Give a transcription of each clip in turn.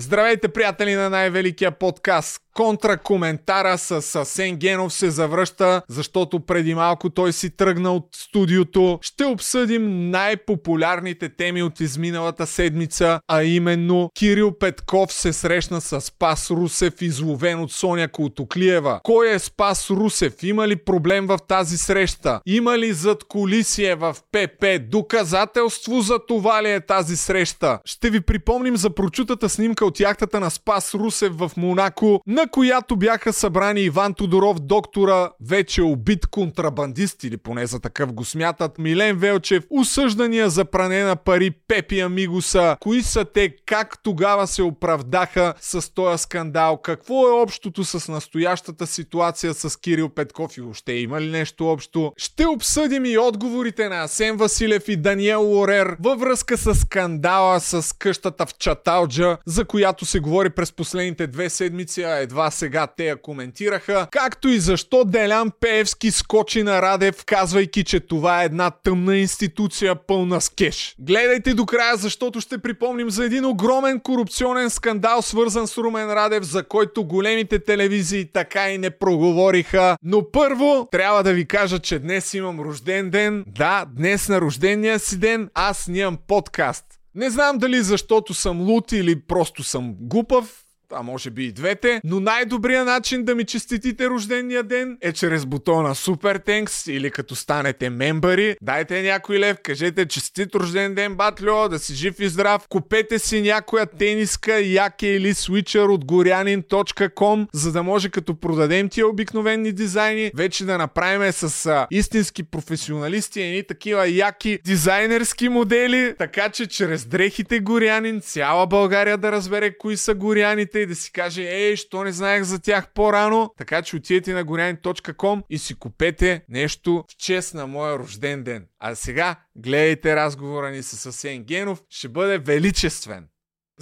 Здравейте, приятели на най-великия подкаст. Контракоментара с Асен Генов се завръща, защото преди малко той си тръгна от студиото. Ще обсъдим най-популярните теми от изминалата седмица, а именно Кирил Петков се срещна с Спас Русев, изловен от Соня Колтоклиева. Кой е Спас Русев? Има ли проблем в тази среща? Има ли зад колисие в ПП? Доказателство за това ли е тази среща? Ще ви припомним за прочутата снимка от яхтата на Спас Русев в Монако, на която бяха събрани Иван Тодоров, доктора, вече убит контрабандист или поне за такъв го смятат, Милен Велчев, осъждания за пране на пари Пепи Амигуса, кои са те, как тогава се оправдаха с този скандал, какво е общото с настоящата ситуация с Кирил Петков? И въобще има ли нещо общо. Ще обсъдим и отговорите на Асен Василев и Даниел Лорер във връзка с скандала с къщата в Чаталджа, за която се говори през последните две седмици, а едва сега те я коментираха, както и защо Делян Пеевски скочи на Радев, казвайки, че това е една тъмна институция пълна с кеш. Гледайте до края, защото ще припомним за един огромен корупционен скандал, свързан с Румен Радев, за който големите телевизии така и не проговориха. Но първо, трябва да ви кажа, че днес имам рожден ден. Да, днес на рождения си ден аз снимам подкаст. Не знам дали защото съм лут или просто съм глупав, а може би и двете, но най-добрият начин да ми честитите рождения ден е чрез бутона Super Thanks или като станете мембари. Дайте някой лев, кажете честит рожден ден, батлю, да си жив и здрав. Купете си някоя тениска, яке или свичър от горянин.com, за да може като продадем тия обикновени дизайни, вече да направим с а, истински професионалисти едни такива яки дизайнерски модели, така че чрез дрехите горянин цяла България да разбере кои са горяните и да си каже, ей, що не знаех за тях по-рано. Така че отидете на горяни.com и си купете нещо в чест на моя рожден ден. А сега гледайте разговора ни с Асен Генов. Ще бъде величествен.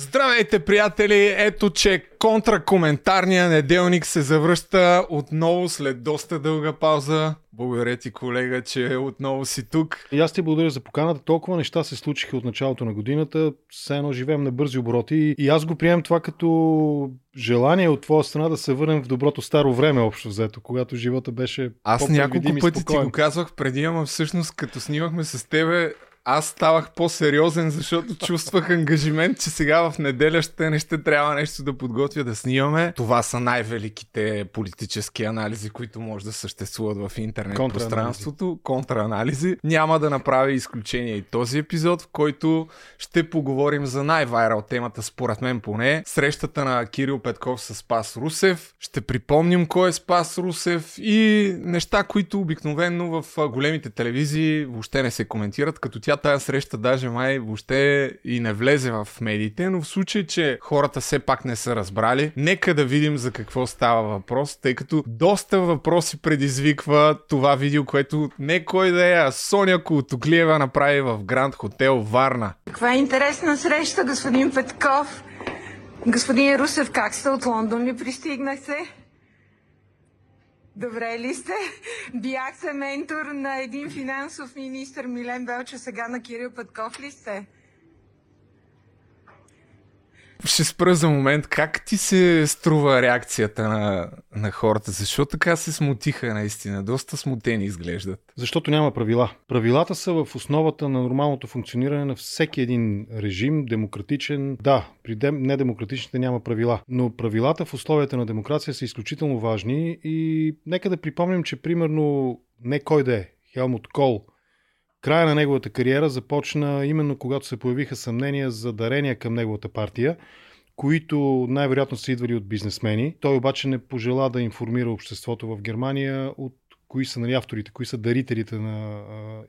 Здравейте, приятели! Ето, че контракоментарния неделник се завръща отново след доста дълга пауза. Благодаря ти, колега, че отново си тук. И аз ти благодаря за поканата. Толкова неща се случиха от началото на годината. Все едно живеем на бързи обороти. И аз го приемам това като желание от твоя страна да се върнем в доброто старо време, общо взето, когато живота беше. Аз няколко пъти ти го казвах преди, ама всъщност като снимахме с тебе, аз ставах по-сериозен, защото чувствах ангажимент, че сега в неделя ще не ще трябва нещо да подготвя да снимаме. Това са най-великите политически анализи, които може да съществуват в интернет пространството. Контраанализи. Няма да направя изключение и този епизод, в който ще поговорим за най-вайрал темата, според мен поне. Срещата на Кирил Петков с Спас Русев. Ще припомним кой е Спас Русев и неща, които обикновено в големите телевизии въобще не се коментират, като тя тая среща даже май въобще и не влезе в медиите, но в случай, че хората все пак не са разбрали, нека да видим за какво става въпрос, тъй като доста въпроси предизвиква това видео, което не кой да е, а Соня Колтоклиева направи в Гранд Хотел Варна. Каква е интересна среща, господин Петков. Господин Русев, как сте от Лондон ли пристигнахте? Добре ли сте? Бях се ментор на един финансов министр Милен Белча, сега на Кирил Пътков ли сте? Ще спра за момент. Как ти се струва реакцията на, на хората? Защо така се смутиха наистина? Доста смутени изглеждат. Защото няма правила. Правилата са в основата на нормалното функциониране на всеки един режим, демократичен. Да, при недемократичните няма правила. Но правилата в условията на демокрация са изключително важни и нека да припомним, че примерно не кой да е, Хелмут Кол – Края на неговата кариера започна именно когато се появиха съмнения за дарения към неговата партия, които най-вероятно са идвали от бизнесмени. Той обаче не пожела да информира обществото в Германия от кои са нали, авторите, кои са дарителите на...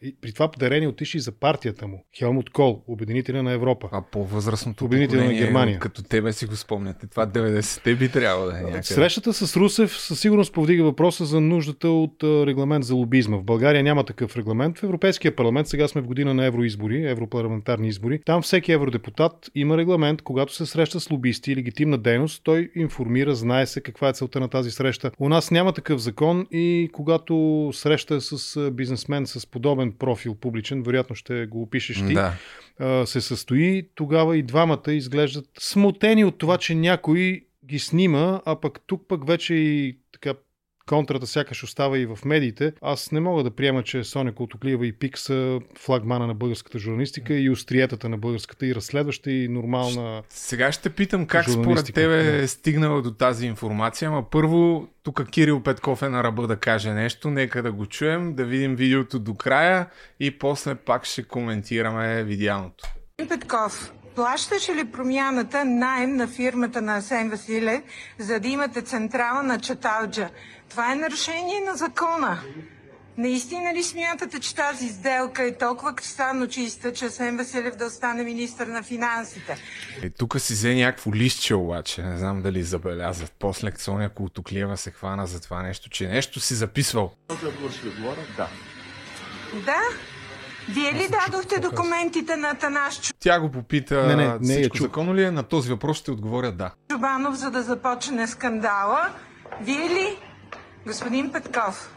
И при това дарение отишли за партията му. Хелмут Кол, обединителя на Европа. А по-възрастното обединителя на Германия. Като тебе си го спомняте. Това 90-те би трябвало да е някъде. Срещата с Русев със сигурност повдига въпроса за нуждата от регламент за лобизма. В България няма такъв регламент. В Европейския парламент сега сме в година на евроизбори, европарламентарни избори. Там всеки евродепутат има регламент, когато се среща с лобисти и легитимна дейност, той информира, знае се каква е целта на тази среща. У нас няма такъв закон и когато когато среща с бизнесмен с подобен профил публичен, вероятно ще го опишеш ти, Да. се състои, тогава и двамата изглеждат смутени от това, че някой ги снима, а пък тук пък вече и така контрата сякаш остава и в медиите. Аз не мога да приема, че Соня Колтоклиева и Пик са флагмана на българската журналистика и остриетата на българската и разследваща и нормална... Сега ще питам как според тебе е стигнала до тази информация, ама първо тук Кирил Петков е на ръба да каже нещо, нека да го чуем, да видим видеото до края и после пак ще коментираме видеалното. Петков, плащаше ли промяната найем на фирмата на Асен Василев, за да имате централа на Чаталджа? Това е нарушение на закона. Наистина ли смятате, че тази сделка е толкова кристално чиста, че Асен Василев да остане министър на финансите? Е, тук си взе някакво листче обаче, не знам дали забеляза. После Соня Колтоклиева се хвана за това нещо, че нещо си записвал. Да? Вие ли дадохте документите на Танаш Тя го попита Не, не, не всичко чух. законно ли е, на този въпрос ще отговоря да. Чубанов, за да започне скандала? Вие ли? Господин Петков.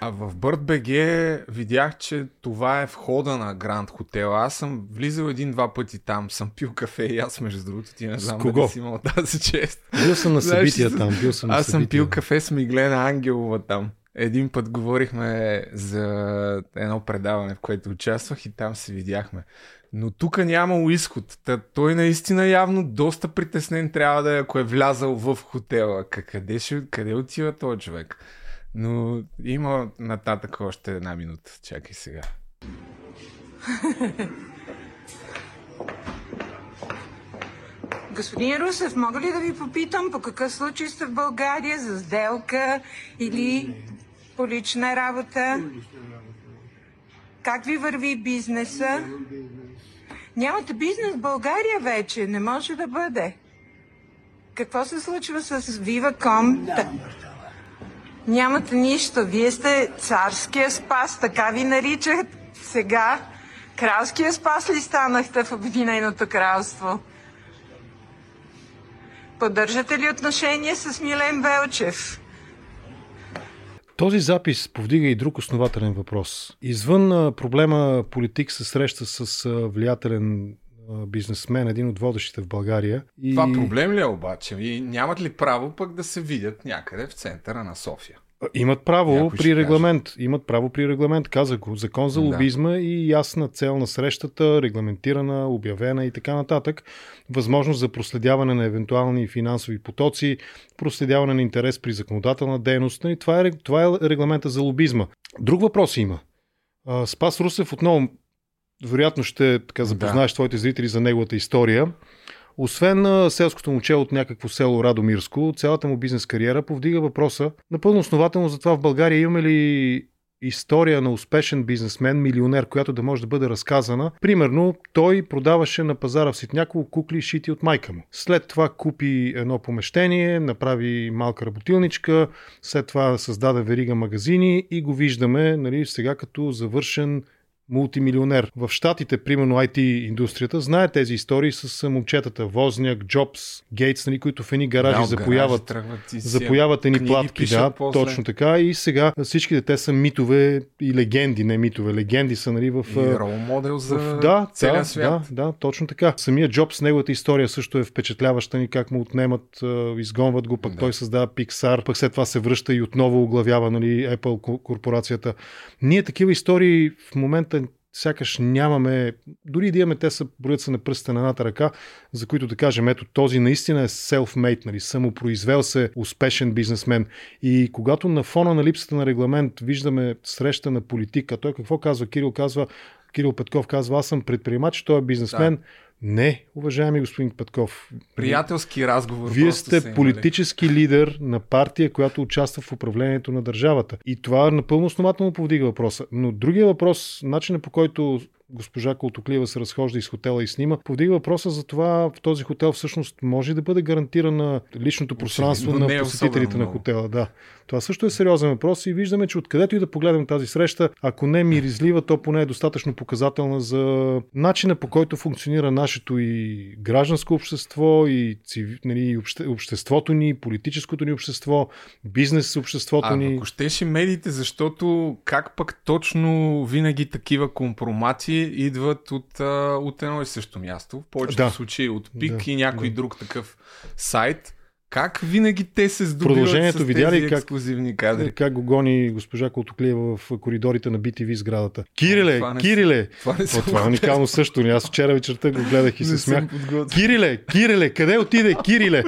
А в BirdBG видях, че това е входа на Гранд Хотел. Аз съм влизал един-два пъти там, съм пил кафе и аз между другото ти не знам кого? дали си имал тази чест. Бил съм на събития там, бил съм на Аз съм пил кафе с Миглена Ангелова там. Един път говорихме за едно предаване, в което участвах и там се видяхме. Но тук нямало изход. Та, той наистина явно доста притеснен трябва да е, ако е влязал в хотела. Къде, ще, къде отива този човек? Но има нататък още една минута. Чакай сега. Господин Русев, мога ли да ви попитам по какъв случай сте в България? За сделка или по лична работа? Как ви върви бизнеса? Нямате бизнес в България вече. Не може да бъде. Какво се случва с Viva.com? Та- Нямате нищо. Вие сте царския спас, така ви наричат сега. Кралския спас ли станахте в Обединеното кралство? Поддържате ли отношение с Милен Велчев? Този запис повдига и друг основателен въпрос. Извън проблема политик се среща с влиятелен бизнесмен, един от водещите в България. И... Това проблем ли е обаче? И нямат ли право пък да се видят някъде в центъра на София? Имат право Някой при каже. регламент. Имат право при регламент. Каза го. Закон за Да. лобизма и ясна цел на срещата, регламентирана, обявена и така нататък. Възможност за проследяване на евентуални финансови потоци, проследяване на интерес при законодателна дейност. И това, е, това е регламента за лобизма. Друг въпрос има. Спас Русев отново вероятно ще така, запознаеш твоите зрители за неговата история. Освен селското момче от някакво село Радомирско, цялата му бизнес кариера повдига въпроса напълно основателно за това в България имаме ли история на успешен бизнесмен, милионер, която да може да бъде разказана. Примерно, той продаваше на пазара в Ситняково кукли шити от майка му. След това купи едно помещение, направи малка работилничка, след това създаде верига магазини и го виждаме нали, сега като завършен мултимилионер. В Штатите, примерно IT индустрията, знае тези истории с момчетата Возняк, Джобс, Гейтс, нали, които в едни гаражи Да, запояват тръгват и си запояват едни платки, да, после. точно така. И сега всичките те са митове и легенди, не митове, легенди са нали, в... И рол модел за в да, целия да, свят. Да, да, точно така. Самия Джобс, неговата история също е впечатляваща ни, как му отнемат, изгонват го, пък Да. той създава Pixar, пък след това се връща и отново оглавява нали, Apple ко- корпорацията. Ние такива истории в момента сякаш нямаме, дори да имаме, те са броят се на пръста на едната ръка, за които да кажем, ето този наистина е self-made, нали, самопроизвел се успешен бизнесмен. И когато на фона на липсата на регламент виждаме среща на политика, той какво казва? Кирил казва, Кирил Петков казва, аз съм предприемач, той е бизнесмен. Да. Не, уважаеми господин Петков. Приятелски разговор. Вие сте имали. политически лидер на партия, която участва в управлението на държавата. И това напълно основателно повдига въпроса. Но другия въпрос, начинът по който госпожа Колтоклиева се разхожда из хотела и снима, повдига въпроса за това в този хотел всъщност може да бъде гарантирана личното пространство Очевидно на е посетителите на хотела. Да. Това също е сериозен въпрос и виждаме, че откъдето и да погледнем тази среща, ако не е миризлива, то поне е достатъчно показателна за начина по който функционира нашето и гражданско общество, и, цив... нали, обще... обществото ни, политическото ни общество, бизнес обществото А, ни. ако щеше медиите, защото как пък точно винаги такива компромати идват от, от едно и също място, в повечето Да. случаи от ПИК Да, и някой да. друг такъв сайт. Как винаги те се здобиват Продължението с видя ли как- ексклюзивни кадри? Как го гони госпожа Колтоклиева в коридорите на BTV сградата. Кириле, това Кириле! Това не О, това е уникално също. Аз вчера вечерта го гледах и се смях. Кириле, Кириле, къде отиде Кириле?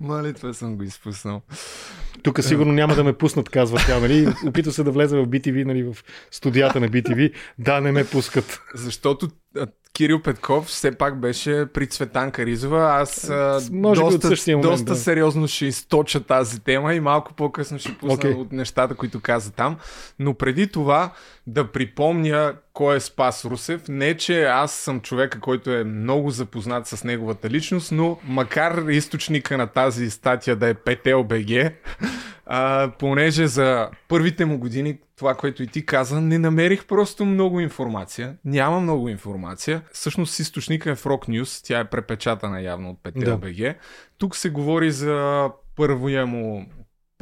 Мали, това съм го изпуснал. Тук сигурно няма да ме пуснат, казва тя, нали? Опита се да влезе в BTV, нали, в студията на BTV. Да, не ме пускат. Защото Кирил Петков все пак беше при Цветанка Ризова. Аз Може доста, момент, доста да. сериозно ще източа тази тема и малко по-късно ще пусна Окей. от нещата, които каза там. Но преди това да припомня кой е Спас Русев. Не, че аз съм човека, който е много запознат с неговата личност, но макар източника на тази статия да е PTLBG, а, понеже за първите му години, това, което и ти каза, не намерих просто много информация. Няма много информация. Всъщност източника е Frog News, тя е препечатана явно от PTLBG. Тук се говори за първия му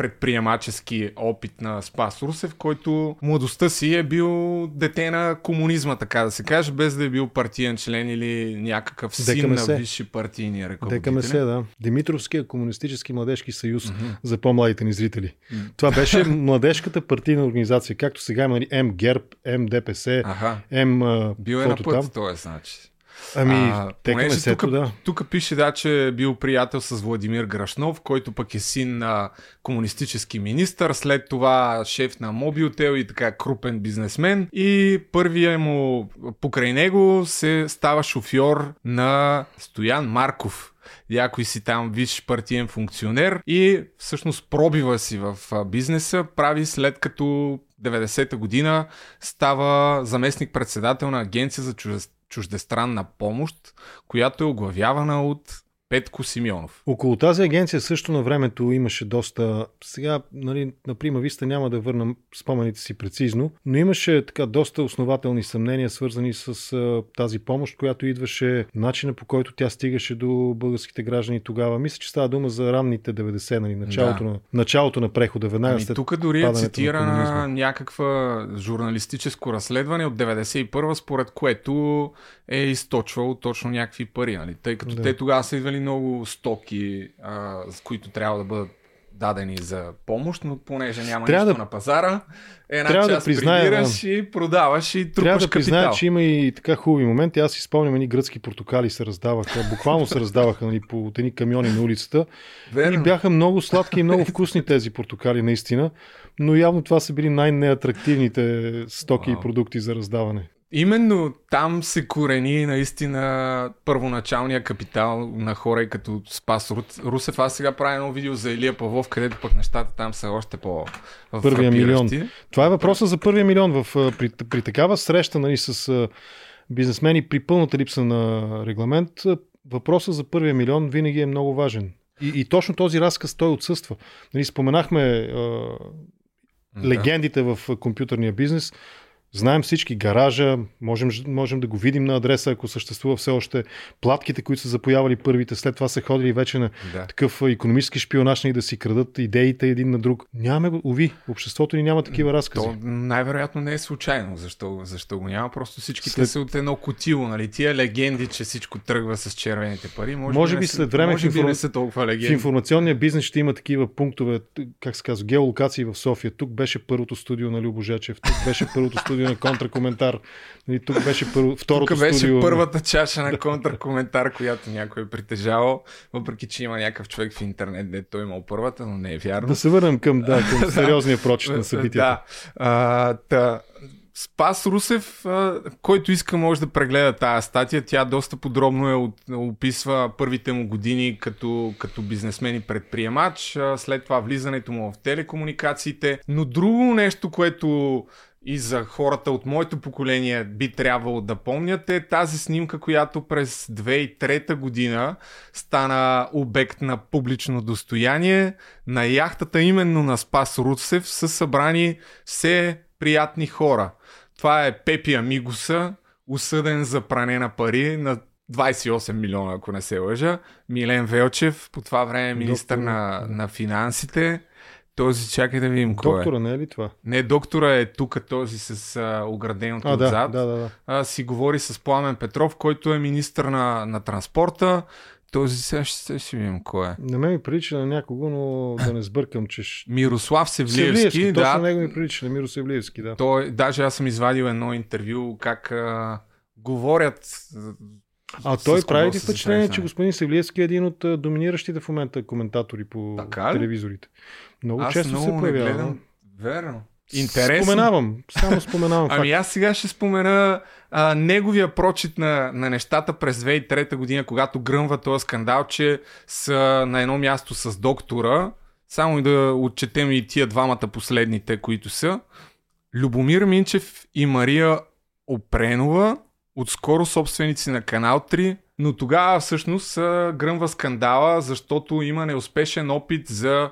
предприемачески опит на Спас Русев, който младостта си е бил дете на комунизма, така да се каже, без да е бил партиен член или някакъв син ДКМС. на висши партийни ръководители. ДКМС, да. Димитровския комунистически младежки съюз за по-младите ни зрители. Това беше младежката партийна организация, както сега има нали, М ГЕРБ, М ДПС, Аха. М Бил е на път, там. това е значи. Ами, А, ДКМС-то, тук, да. тук пише да, че е бил приятел с Владимир Грашнов, който пък е син на комунистически министър, след това шеф на Мобилтел и така крупен бизнесмен. И първия му покрай него се става шофьор на Стоян Марков. Някой си там виж партиен функционер и всъщност пробива си в бизнеса, прави след като 90-та година става заместник-председател на Агенция за чуждестранна чуждестранна помощ, която е оглавявана от Петко Симеонов. Около тази агенция също на времето имаше доста... Сега, нали, на Прима Виста няма да върна спомените си прецизно, но имаше така доста основателни съмнения, свързани с а, тази помощ, която идваше, начина по който тя стигаше до българските граждани тогава. Мисля, че става дума за ранните 90, нали, началото, Да. на, началото на прехода, веднага Ами след тук дори е на цитирана някаква журналистическо разследване от 91 според което е източвал точно някакви пари, нали? тъй като Да. те тогава са идвали много стоки, а, с които трябва да бъдат дадени за помощ, но понеже няма Трябва нищо да- на пазара, една трябва да част призная, прибираш и продаваш и трупаш Трябва да призная, капитал. че има и така хубави моменти. Аз си спомням, едни гръцки портокали се раздаваха. Буквално се раздаваха нали, по от едни камиони на улицата. Верно. И бяха много сладки и много вкусни тези портокали, наистина. Но явно това са били най-неатрактивните стоки Вау. и продукти за раздаване. Именно там се корени наистина първоначалния капитал на хора и като Спас Ру- Русев. Аз сега правя едно видео за Илия Павлов, където пък нещата там са още по Първия милион. Това е въпросът за първия милион. В, при, при такава среща нали, с бизнесмени при пълната липса на регламент, въпросът за първия милион винаги е много важен. И, и точно този разказ той отсъства. Нали, споменахме а, легендите в компютърния бизнес. Знаем всички гаража, можем, можем да го видим на адреса, ако съществува все още. Платките, които са запоявали първите, след това са ходили вече на Да. такъв економически шпионаж и да си крадат идеите един на друг. Нямаме го, уви, обществото ни няма такива разкази. То най-вероятно не е случайно. Защо, защо го няма? Просто всичките След- са от едно котило. Нали? Тия легенди, че всичко тръгва с червените пари. Може, Може би са- след време може в би не са толкова В легенди. информационния бизнес ще има такива пунктове, как се казва, геолокации в София. Тук беше първото студио на Любо Жечев, тук беше първото студио на контракоментар, нали, тук беше първо, второто Тук беше студио. първата чаша на контракоментар, която някой е притежавал, въпреки че има някакъв човек в интернет, де той е имал първата, но не е вярно. Да се върнем към, да, към сериозния прочит на Да. събитията. А, та, Спас Русев, който иска може да прегледа тази статия. Тя доста подробно е от, описва първите му години като, като бизнесмен и предприемач, след това влизането му в телекомуникациите. Но друго нещо, което и за хората от моето поколение би трябвало да помнят е тази снимка, която през 2003 година стана обект на публично достояние. На яхтата именно на Спас Руцев са събрани все приятни хора. Това е Пепи Амигуса, осъден за пране на пари на 28 милиона, ако не се лъжа. Милен Велчев, по това време министър на, на финансите. Този, чакай да видим кой Доктора, е. не е ли това? Не, доктора е тук, този с а, ограденото а, отзад. Да, да, да. А, си говори с Пламен Петров, който е министър на, на транспорта. Този сега ще, ще видим кой е. Не ме ми прилича на някого, но да не сбъркам, че... Мирослав Севлиевски. Севлиевски да. Точно него ми прилича на Миро Севлиевски, да. Той, даже аз съм извадил едно интервю, как а, говорят а той прави ли се впечатление, че господин Севлиевски е един от доминиращите в момента коментатори по Така телевизорите? Много Аз често много се появява. гледам. Верно. Интересно. Споменавам, само споменавам факт. Ами аз сега ще спомена а, неговия прочит на, на нещата през 2003 година, когато гръмва този скандал, че са на едно място с доктора. Само и да отчетем и тия двамата последните, които са. Любомир Минчев и Мария Опренова, отскоро собственици на Канал 3, но тогава всъщност гръмва скандала, защото има неуспешен опит за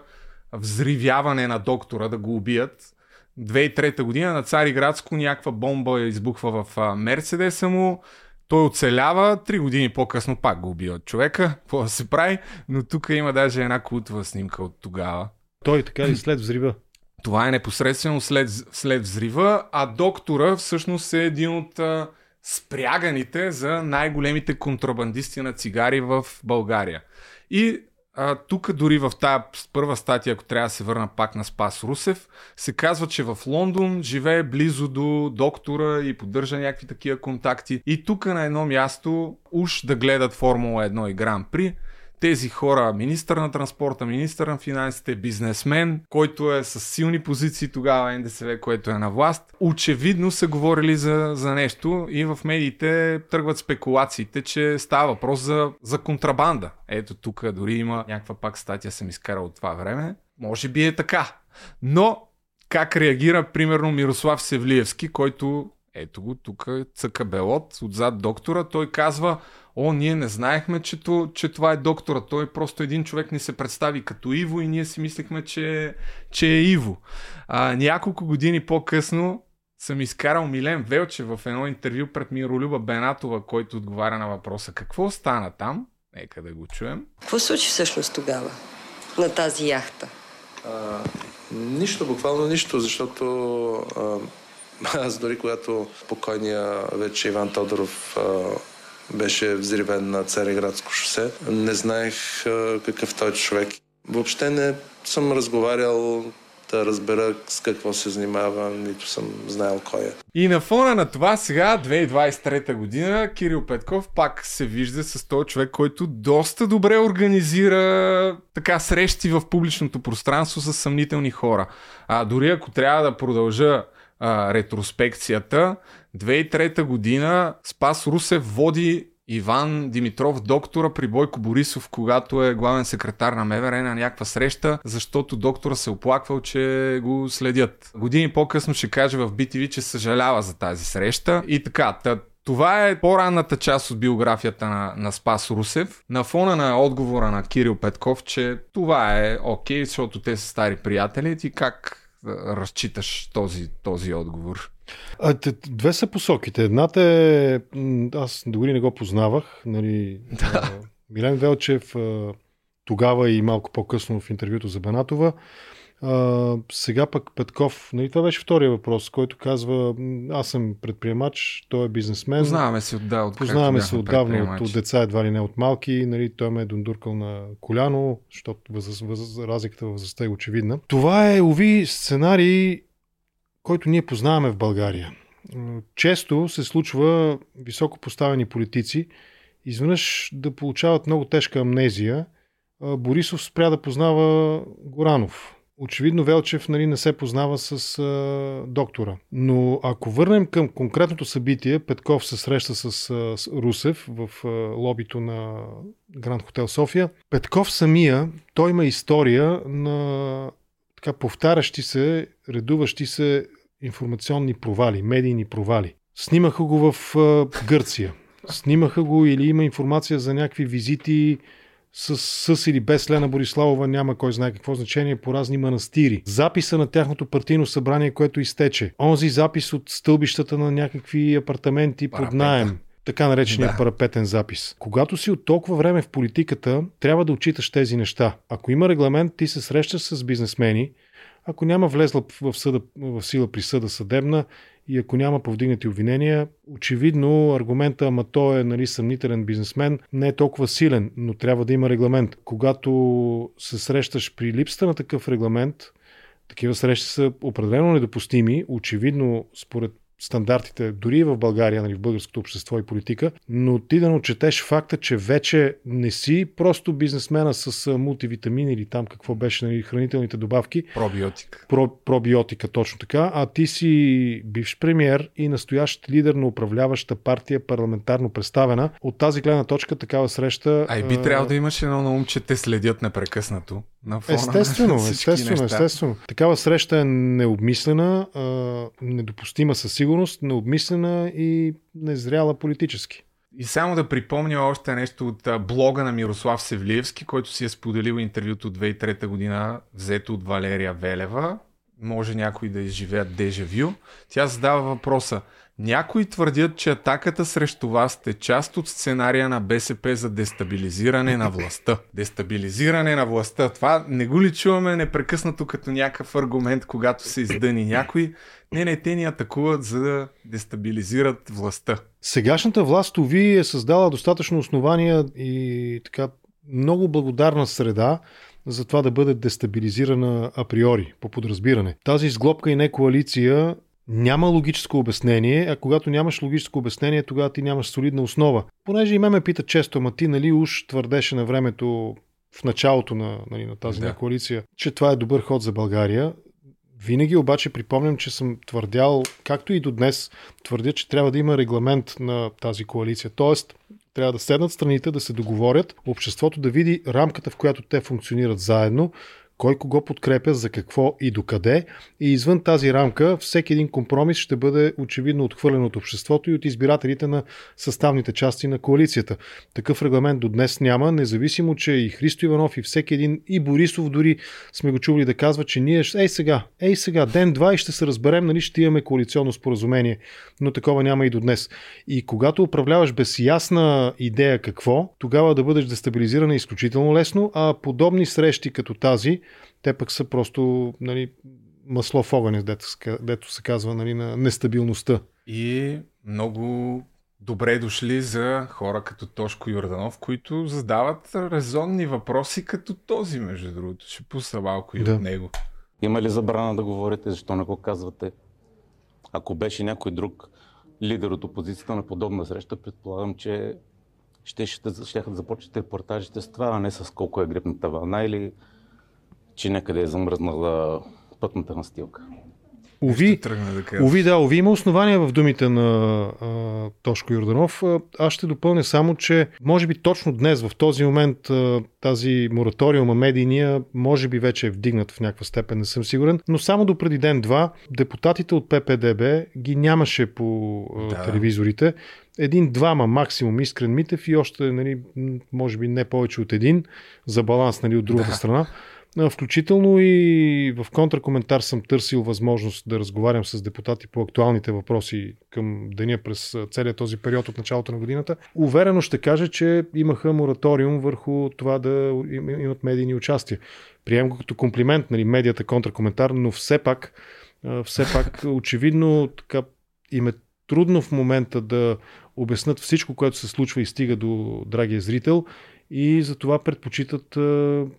взривяване на доктора, да го убият. 2003 година на Цариградско някаква бомба избухва в а, Мерцедеса му. Той оцелява, три години по-късно пак го убиват човека, какво да се прави, но тук има даже една култова снимка от тогава. Той така и след взрива. Това е непосредствено след, след взрива, а доктора всъщност е един от а, спряганите за най-големите контрабандисти на цигари в България. И а, тук дори в тази първа статия, ако трябва да се върна пак на Спас Русев, се казва, че в Лондон живее близо до доктора и поддържа някакви такива контакти. И тук на едно място уж да гледат Формула 1 и Гран При, тези хора, министър на транспорта, министър на финансите, бизнесмен, който е с силни позиции тогава НДСВ, което е на власт, очевидно са говорили за, за нещо и в медиите тръгват спекулациите, че става въпрос за, за контрабанда. Ето тук дори има някаква пак статия съм изкарал от това време. Може би е така. Но как реагира примерно Мирослав Севлиевски, който ето го, тук е цъка белот, отзад доктора, той казва, о, ние не знаехме, че, то, че това е доктора, той просто един човек ни се представи като Иво и ние си мислихме, че, че е Иво. А, няколко години по-късно съм изкарал Милен Велче в едно интервю пред Миролюба Бенатова, който отговаря на въпроса какво стана там. Нека да го чуем. Какво случи всъщност тогава на тази яхта? А, нищо, буквално нищо, защото а, аз дори когато покойния вече Иван Тодоров а, беше взривен на Цареградско шосе, не знаех какъв той човек. Въобще не съм разговарял да разбера с какво се занимава, нито съм знаел кой е. И на фона на това сега, 2023 година, Кирил Петков пак се вижда с този човек, който доста добре организира така срещи в публичното пространство с съмнителни хора. А дори ако трябва да продължа а, ретроспекцията, 2003 година Спас Русев води Иван Димитров, доктора при Бойко Борисов, когато е главен секретар на МВР на някаква среща, защото доктора се оплаквал, че го следят. Години по-късно ще каже в BTV, че съжалява за тази среща и така. Та, това е по-ранната част от биографията на, на Спас Русев. На фона на отговора на Кирил Петков, че това е окей, защото те са стари приятели. Ти как разчиташ този, този отговор? А, две са посоките. Едната е, аз дори не го познавах, нали, да. Милен Велчев, тогава и малко по-късно в интервюто за Банатова. А, сега пък Петков, нали, това беше втория въпрос, който казва, аз съм предприемач, той е бизнесмен. Познаваме се отдавна. От Познаваме се отдавна от, деца, едва ли не от малки. Нали, той ме е дондуркал на коляно, защото въз, въз, разликата в възрастта е очевидна. Това е, уви, сценарий, който ние познаваме в България. Често се случва високо поставени политици изведнъж да получават много тежка амнезия. Борисов спря да познава Горанов. Очевидно Велчев нали, не се познава с а, доктора. Но ако върнем към конкретното събитие, Петков се среща с, а, с Русев в а, лобито на Гранд Хотел София. Петков самия, той има история на така повтарящи се, редуващи се информационни провали, медийни провали. Снимаха го в Гърция. Снимаха го или има информация за някакви визити с, с или без Лена Бориславова, няма кой знае какво значение, по разни манастири. Записа на тяхното партийно събрание, което изтече. Онзи запис от стълбищата на някакви апартаменти Парапета. под наем. Така наречения да. парапетен запис. Когато си от толкова време в политиката, трябва да отчиташ тези неща. Ако има регламент, ти се срещаш с бизнесмени, ако няма влезла в, съда, в сила присъда съдебна и ако няма повдигнати обвинения, очевидно аргумента, ама той е нали, съмнителен бизнесмен, не е толкова силен, но трябва да има регламент. Когато се срещаш при липсата на такъв регламент, такива срещи са определено недопустими, очевидно според стандартите, дори и в България, нали, в българското общество и политика, но ти да не отчетеш факта, че вече не си просто бизнесмена с а, мултивитамини или там какво беше, нали, хранителните добавки, Пробиотик. про, пробиотика точно така, а ти си бивш премьер и настоящ лидер на управляваща партия, парламентарно представена. От тази гледна точка такава среща... А и би а, трябвало да имаш едно на ум, че те следят непрекъснато. На фона Естествено, на естествено, неща. естествено. Такава среща е необмислена, а, недопустима със сигурност, необмислена и незряла политически. И само да припомня още нещо от блога на Мирослав Севлиевски, който си е споделил интервюто от 2003 година, взето от Валерия Велева. Може някои да изживеят дежавю. Тя задава въпроса. Някои твърдят, че атаката срещу вас е част от сценария на БСП за дестабилизиране на властта. Дестабилизиране на властта. Това не го ли чуваме непрекъснато като някакъв аргумент, когато се издъни някой? Не, не, те ни атакуват за да дестабилизират властта. Сегашната власт, Ови, е създала достатъчно основания и така много благодарна среда за това да бъде дестабилизирана априори, по подразбиране. Тази изглобка и не коалиция няма логическо обяснение, а когато нямаш логическо обяснение, тогава ти нямаш солидна основа. Понеже и ме ме пита често, ама ти нали уж твърдеше на времето в началото на, нали, на тази Да. коалиция, че това е добър ход за България. Винаги обаче припомням, че съм твърдял, както и до днес, твърдя, че трябва да има регламент на тази коалиция. Тоест, трябва да седнат страните, да се договорят, обществото да види рамката, в която те функционират заедно, кой кого подкрепя, за какво и докъде. И извън тази рамка, всеки един компромис ще бъде очевидно отхвърлен от обществото и от избирателите на съставните части на коалицията. Такъв регламент до днес няма, независимо, че и Христо Иванов и всеки един, и Борисов дори сме го чували да казва, че ние, ей сега, ей сега, ден-два и ще се разберем, нали ще имаме коалиционно споразумение. Но такова няма и до днес. И когато управляваш без ясна идея какво, тогава да бъдеш дестабилизиран е изключително лесно, а подобни срещи като тази, те пък са просто нали, масло в огъня, дето, дето се казва нали, на нестабилността. И много добре дошли за хора като Тошко Йорданов, които задават резонни въпроси като този, между другото. Ще пусна малко и Да. от него. Има ли забрана да говорите? Защо не го казвате? Ако беше някой друг лидер от опозицията на подобна среща, предполагам, че ще, ще, ще да започнете репортажите с това, а не с колко е грипната вълна или че някъде е замръзнала пътната настилка. Ови, да. Ови, да, Ови има основания в думите на а, Тошко Йорданов. А, Аз ще допълня само, че може би точно днес, в този момент, а, тази мораториума медийния, може би вече е вдигнат в някаква степен, не съм сигурен, но само до преди ден-два депутатите от ППДБ ги нямаше по а, Да. телевизорите. Един-двама максимум Искрен Митев и още, нали, може би не повече от един, за баланс нали, от другата Да. страна. Включително и в контракоментар съм търсил възможност да разговарям с депутати по актуалните въпроси към деня през а, целият този период от началото на годината. Уверено ще кажа, че имаха мораториум върху това да им- имат медийни участия. Приемам го като комплимент, нали, медията контракоментар, но все пак, все пак очевидно така, им е трудно в момента да обяснат всичко, което се случва и стига до драгия зрител и затова предпочитат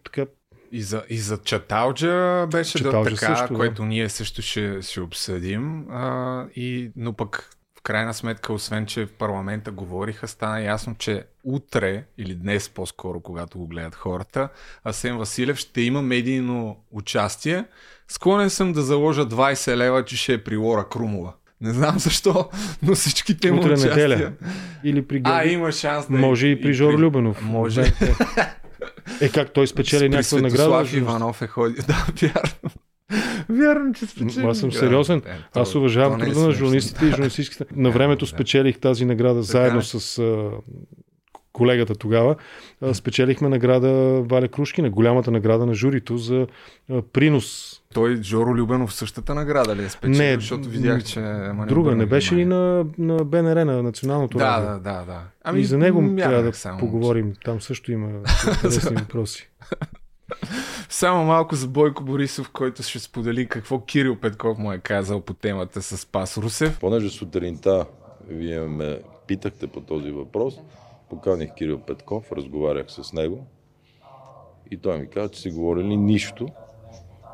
така И за, и за Чаталджа беше Чаталджа да така, също, да. което ние също ще, ще обсъдим. А, и, но пък в крайна сметка, освен че в парламента говориха, стана ясно, че утре или днес по-скоро, когато го гледат хората, Асен Василев ще има медийно участие. Склонен съм да заложа 20 лева, че ще е при Лора Крумова. Не знам защо, но всичките му утре участия... неделя. Или при А, Георги. има шанс да Може и при Жоро Любенов. Може. Е, как той спечели някаква награда? Иванов е ходил. Да, вярно. Вярно, че спечели. Аз съм сериозен. Е, то- Аз уважавам не е труда на журналистите и журналистските. На времето да. спечелих тази награда заедно е. с а, колегата тогава. А, спечелихме награда Валя Крушкина, голямата награда на журито за а, принос. Той Жоро Любенов същата награда ли е спечелил? Не, защото видях, че... ама Друга, не беше ли на, на БНР, на Националното Да, радио? да, да, да. Ами, и за него трябва да само, поговорим. Там също има интересни въпроси. Само малко за Бойко Борисов, който ще сподели какво Кирил Петков му е казал по темата с Пас Русев. Понеже сутринта вие ме питахте по този въпрос, поканих Кирил Петков, разговарях с него и той ми каза, че си говорили нищо,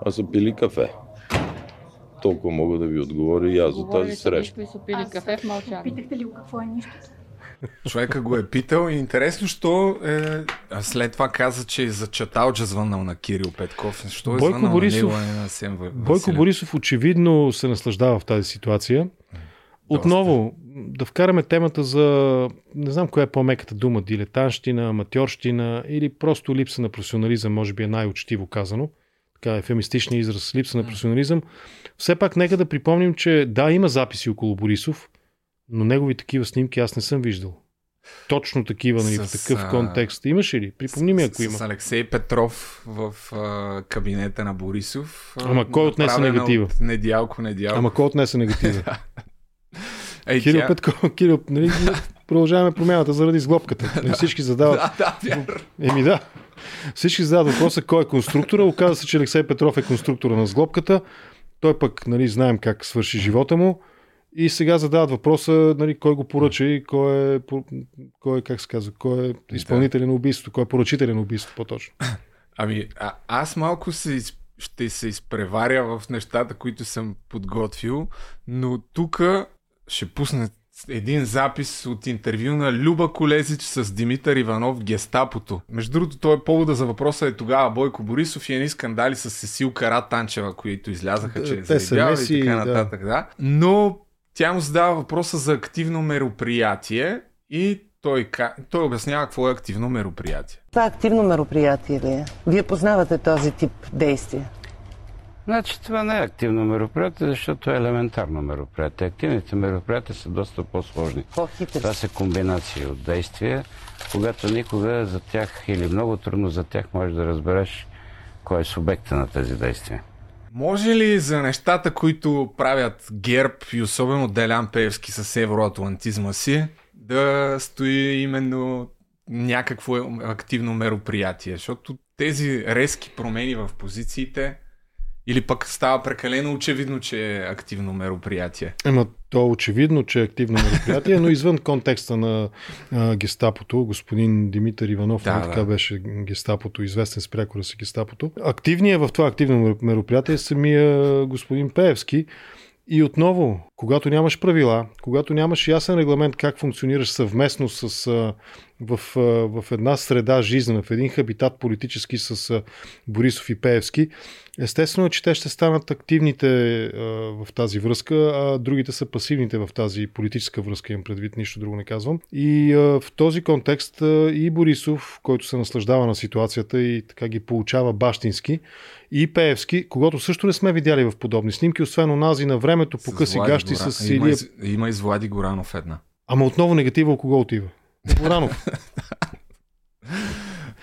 а са пили кафе. Толкова мога да ви отговоря и аз за тази среща. Са пили кафе в мълчание. Питахте ли го какво е нищо? Човека го е питал и интересно, що е, а след това каза, че е за Чаталджа звъннал на Кирил Петков. Що е Бойко звъннал Борисов- на него, а не на Бойко? Борисов очевидно се наслаждава в тази ситуация. Отново, да вкараме темата за, не знам коя е по-меката дума, дилетанщина, аматьорщина или просто липса на професионализъм, може би е най-учтиво казано. Така ефемистичният израз липса на професионализъм. Все пак нека да припомним, че да, има записи около Борисов, но негови такива снимки аз не съм виждал. Точно такива, нали, в С, такъв а, контекст. Имаше ли? Припомни ми, ако с, има. С Алексей Петров в а, кабинета на Борисов. Ама кой отнесе негатива? От недялко, недялко. Ама кой отнесе негатива? Ей, Кирил тя... Петков, Кирил, нали, продължаваме промяната заради сглобката. Нали, всички задават. Да, да. Еми да. Всички задават въпроса кой е конструктора. Оказва се, че Алексей Петров е конструктора на сглобката. Той пък, нали, знаем как свърши живота му. И сега задават въпроса, нали, кой го поръча и кой е, кой е, как се казва, кой е изпълнителен на убийството, кой е поръчителен на убийството, по-точно. Ами, а, аз малко се ще се изпреваря в нещата, които съм подготвил, но тук ще пусна един запис от интервю на Люба Колезич с Димитър Иванов в Гестапото. Между другото, той е повода за въпроса е тогава Бойко Борисов и едни скандали с Сесил Кара Танчева, които излязаха, че е заебяла меси, и така да. нататък. Да. Но тя му задава въпроса за активно мероприятие и той, той обяснява какво е активно мероприятие. Това активно мероприятие ли е? Вие познавате този тип действия? Значи това не е активно мероприятие, защото е елементарно мероприятие. Активните мероприятия са доста по-сложни. По-хитри. Това са комбинации от действия, когато никога за тях или много трудно за тях можеш да разбереш кой е субекта на тези действия. Може ли за нещата, които правят ГЕРБ и особено Делян Пеевски с евроатлантизма си, да стои именно някакво активно мероприятие? Защото тези резки промени в позициите или пък става прекалено очевидно, че е активно мероприятие. Ема то е очевидно, че е активно мероприятие, но извън контекста на а, гестапото, господин Димитър Иванов, Да, да, да. така беше гестапото, известен с прякора си гестапото. Активният в това активно мероприятие е самия господин Пеевски. И отново, когато нямаш правила, когато нямаш ясен регламент как функционираш съвместно с, а, в, в една среда жизнена, в един хабитат политически с Борисов и Пеевски, естествено е, че те ще станат активните а, в тази връзка, а другите са пасивните в тази политическа връзка, имам предвид, нищо друго не казвам. И а, в този контекст а, и Борисов, който се наслаждава на ситуацията и така ги получава бащински, и Пеевски, когато също не сме видяли в подобни снимки, освен онази на времето по къси гащи Гора- с Има, Илия. из... има и с Влади Горанов една. Ама отново негатива кого отива? Горанов.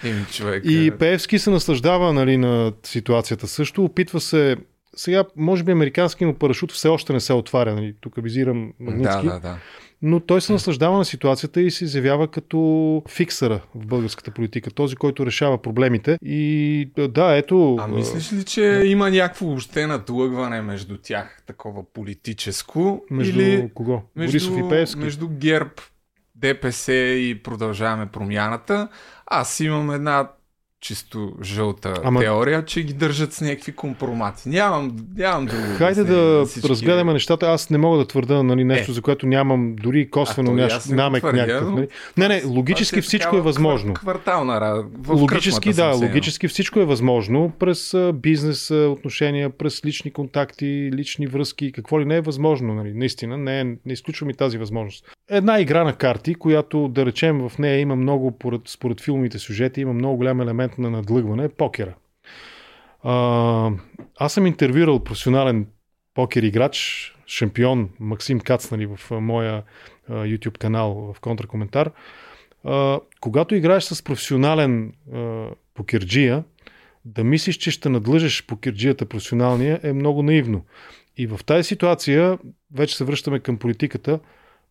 Еми, човек. И е, Пеевски се наслаждава нали, на ситуацията също. Опитва се. Сега, може би, американски му парашут все още не се отваря. Нали? Тук визирам да, Магнитски. да, да. Но той се наслаждава на ситуацията и се изявява като фиксъра в българската политика. Този, който решава проблемите. И да, ето. А мислиш ли, че има някакво въобще надлъгване между тях, такова политическо? Между или кого? между, Борисов и Пеевски? Между ГЕРБ, ДПС и продължаваме промяната. Аз имам една чисто жълта Ама- теория, че ги държат с някакви компромати. Нямам, нямам друго. Хайде да всички. разгледаме нещата. Аз не мога да твърда нали, нещо, Е. за което нямам дори косвено А, то и няш... аз не го намек твърдя, някакъв. но Нали? Не, не, логически е всичко е възможно. квар- Квартална. В Логически, да, логически всичко е възможно през бизнес отношения, през лични контакти, лични връзки, какво ли не е възможно, нали? наистина, не, е, не изключвам и тази възможност. Една игра на карти, която да речем в нея има много, поред, според филмите сюжети, има много голям елемент на надлъгване, е покера. А, аз съм интервюрал професионален покер играч, шампион Максим Кац нали, в моя а, YouTube канал в контракоментар. А, когато играеш с професионален а, покерджия, да мислиш, че ще надлъжеш покерджията професионалния е много наивно. И в тази ситуация, вече се връщаме към политиката,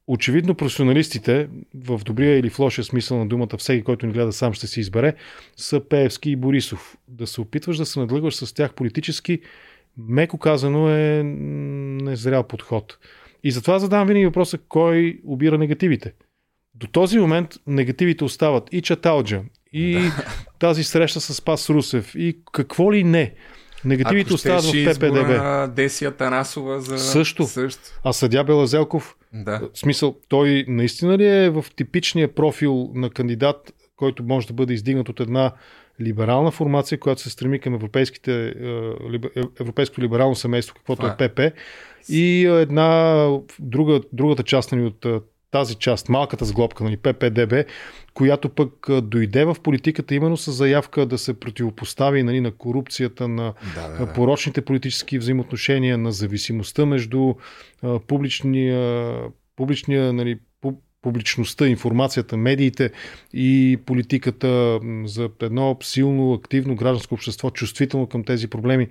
очевидно професионалистите, в добрия или в лошия смисъл на думата, всеки, който ни гледа сам ще си избере, са Пеевски и Борисов. Да се опитваш да се надлъгваш с тях политически, меко казано е незрял подход. И затова задавам винаги въпроса, кой обира негативите. До този момент негативите остават и Чаталджа, и тази среща с Спас Русев, и какво ли не. Негативите Ако остават в ППДБ. Десия Тарасова за... Също. Също. А съдя Белазелков, Да. в смисъл, той наистина ли е в типичния профил на кандидат, който може да бъде издигнат от една либерална формация, която се стреми към европейските, е, е, европейското либерално семейство, каквото Това е. ПП, и е, една друга, другата част нали, от тази част, малката сглобка, нали, ППДБ, която пък дойде в политиката именно с заявка да се противопостави нали, на корупцията, на Да, да, да. порочните политически взаимоотношения, на зависимостта между а, публичния, публичния нали, пу- публичността, информацията, медиите и политиката за едно силно, активно гражданско общество, чувствително към тези проблеми.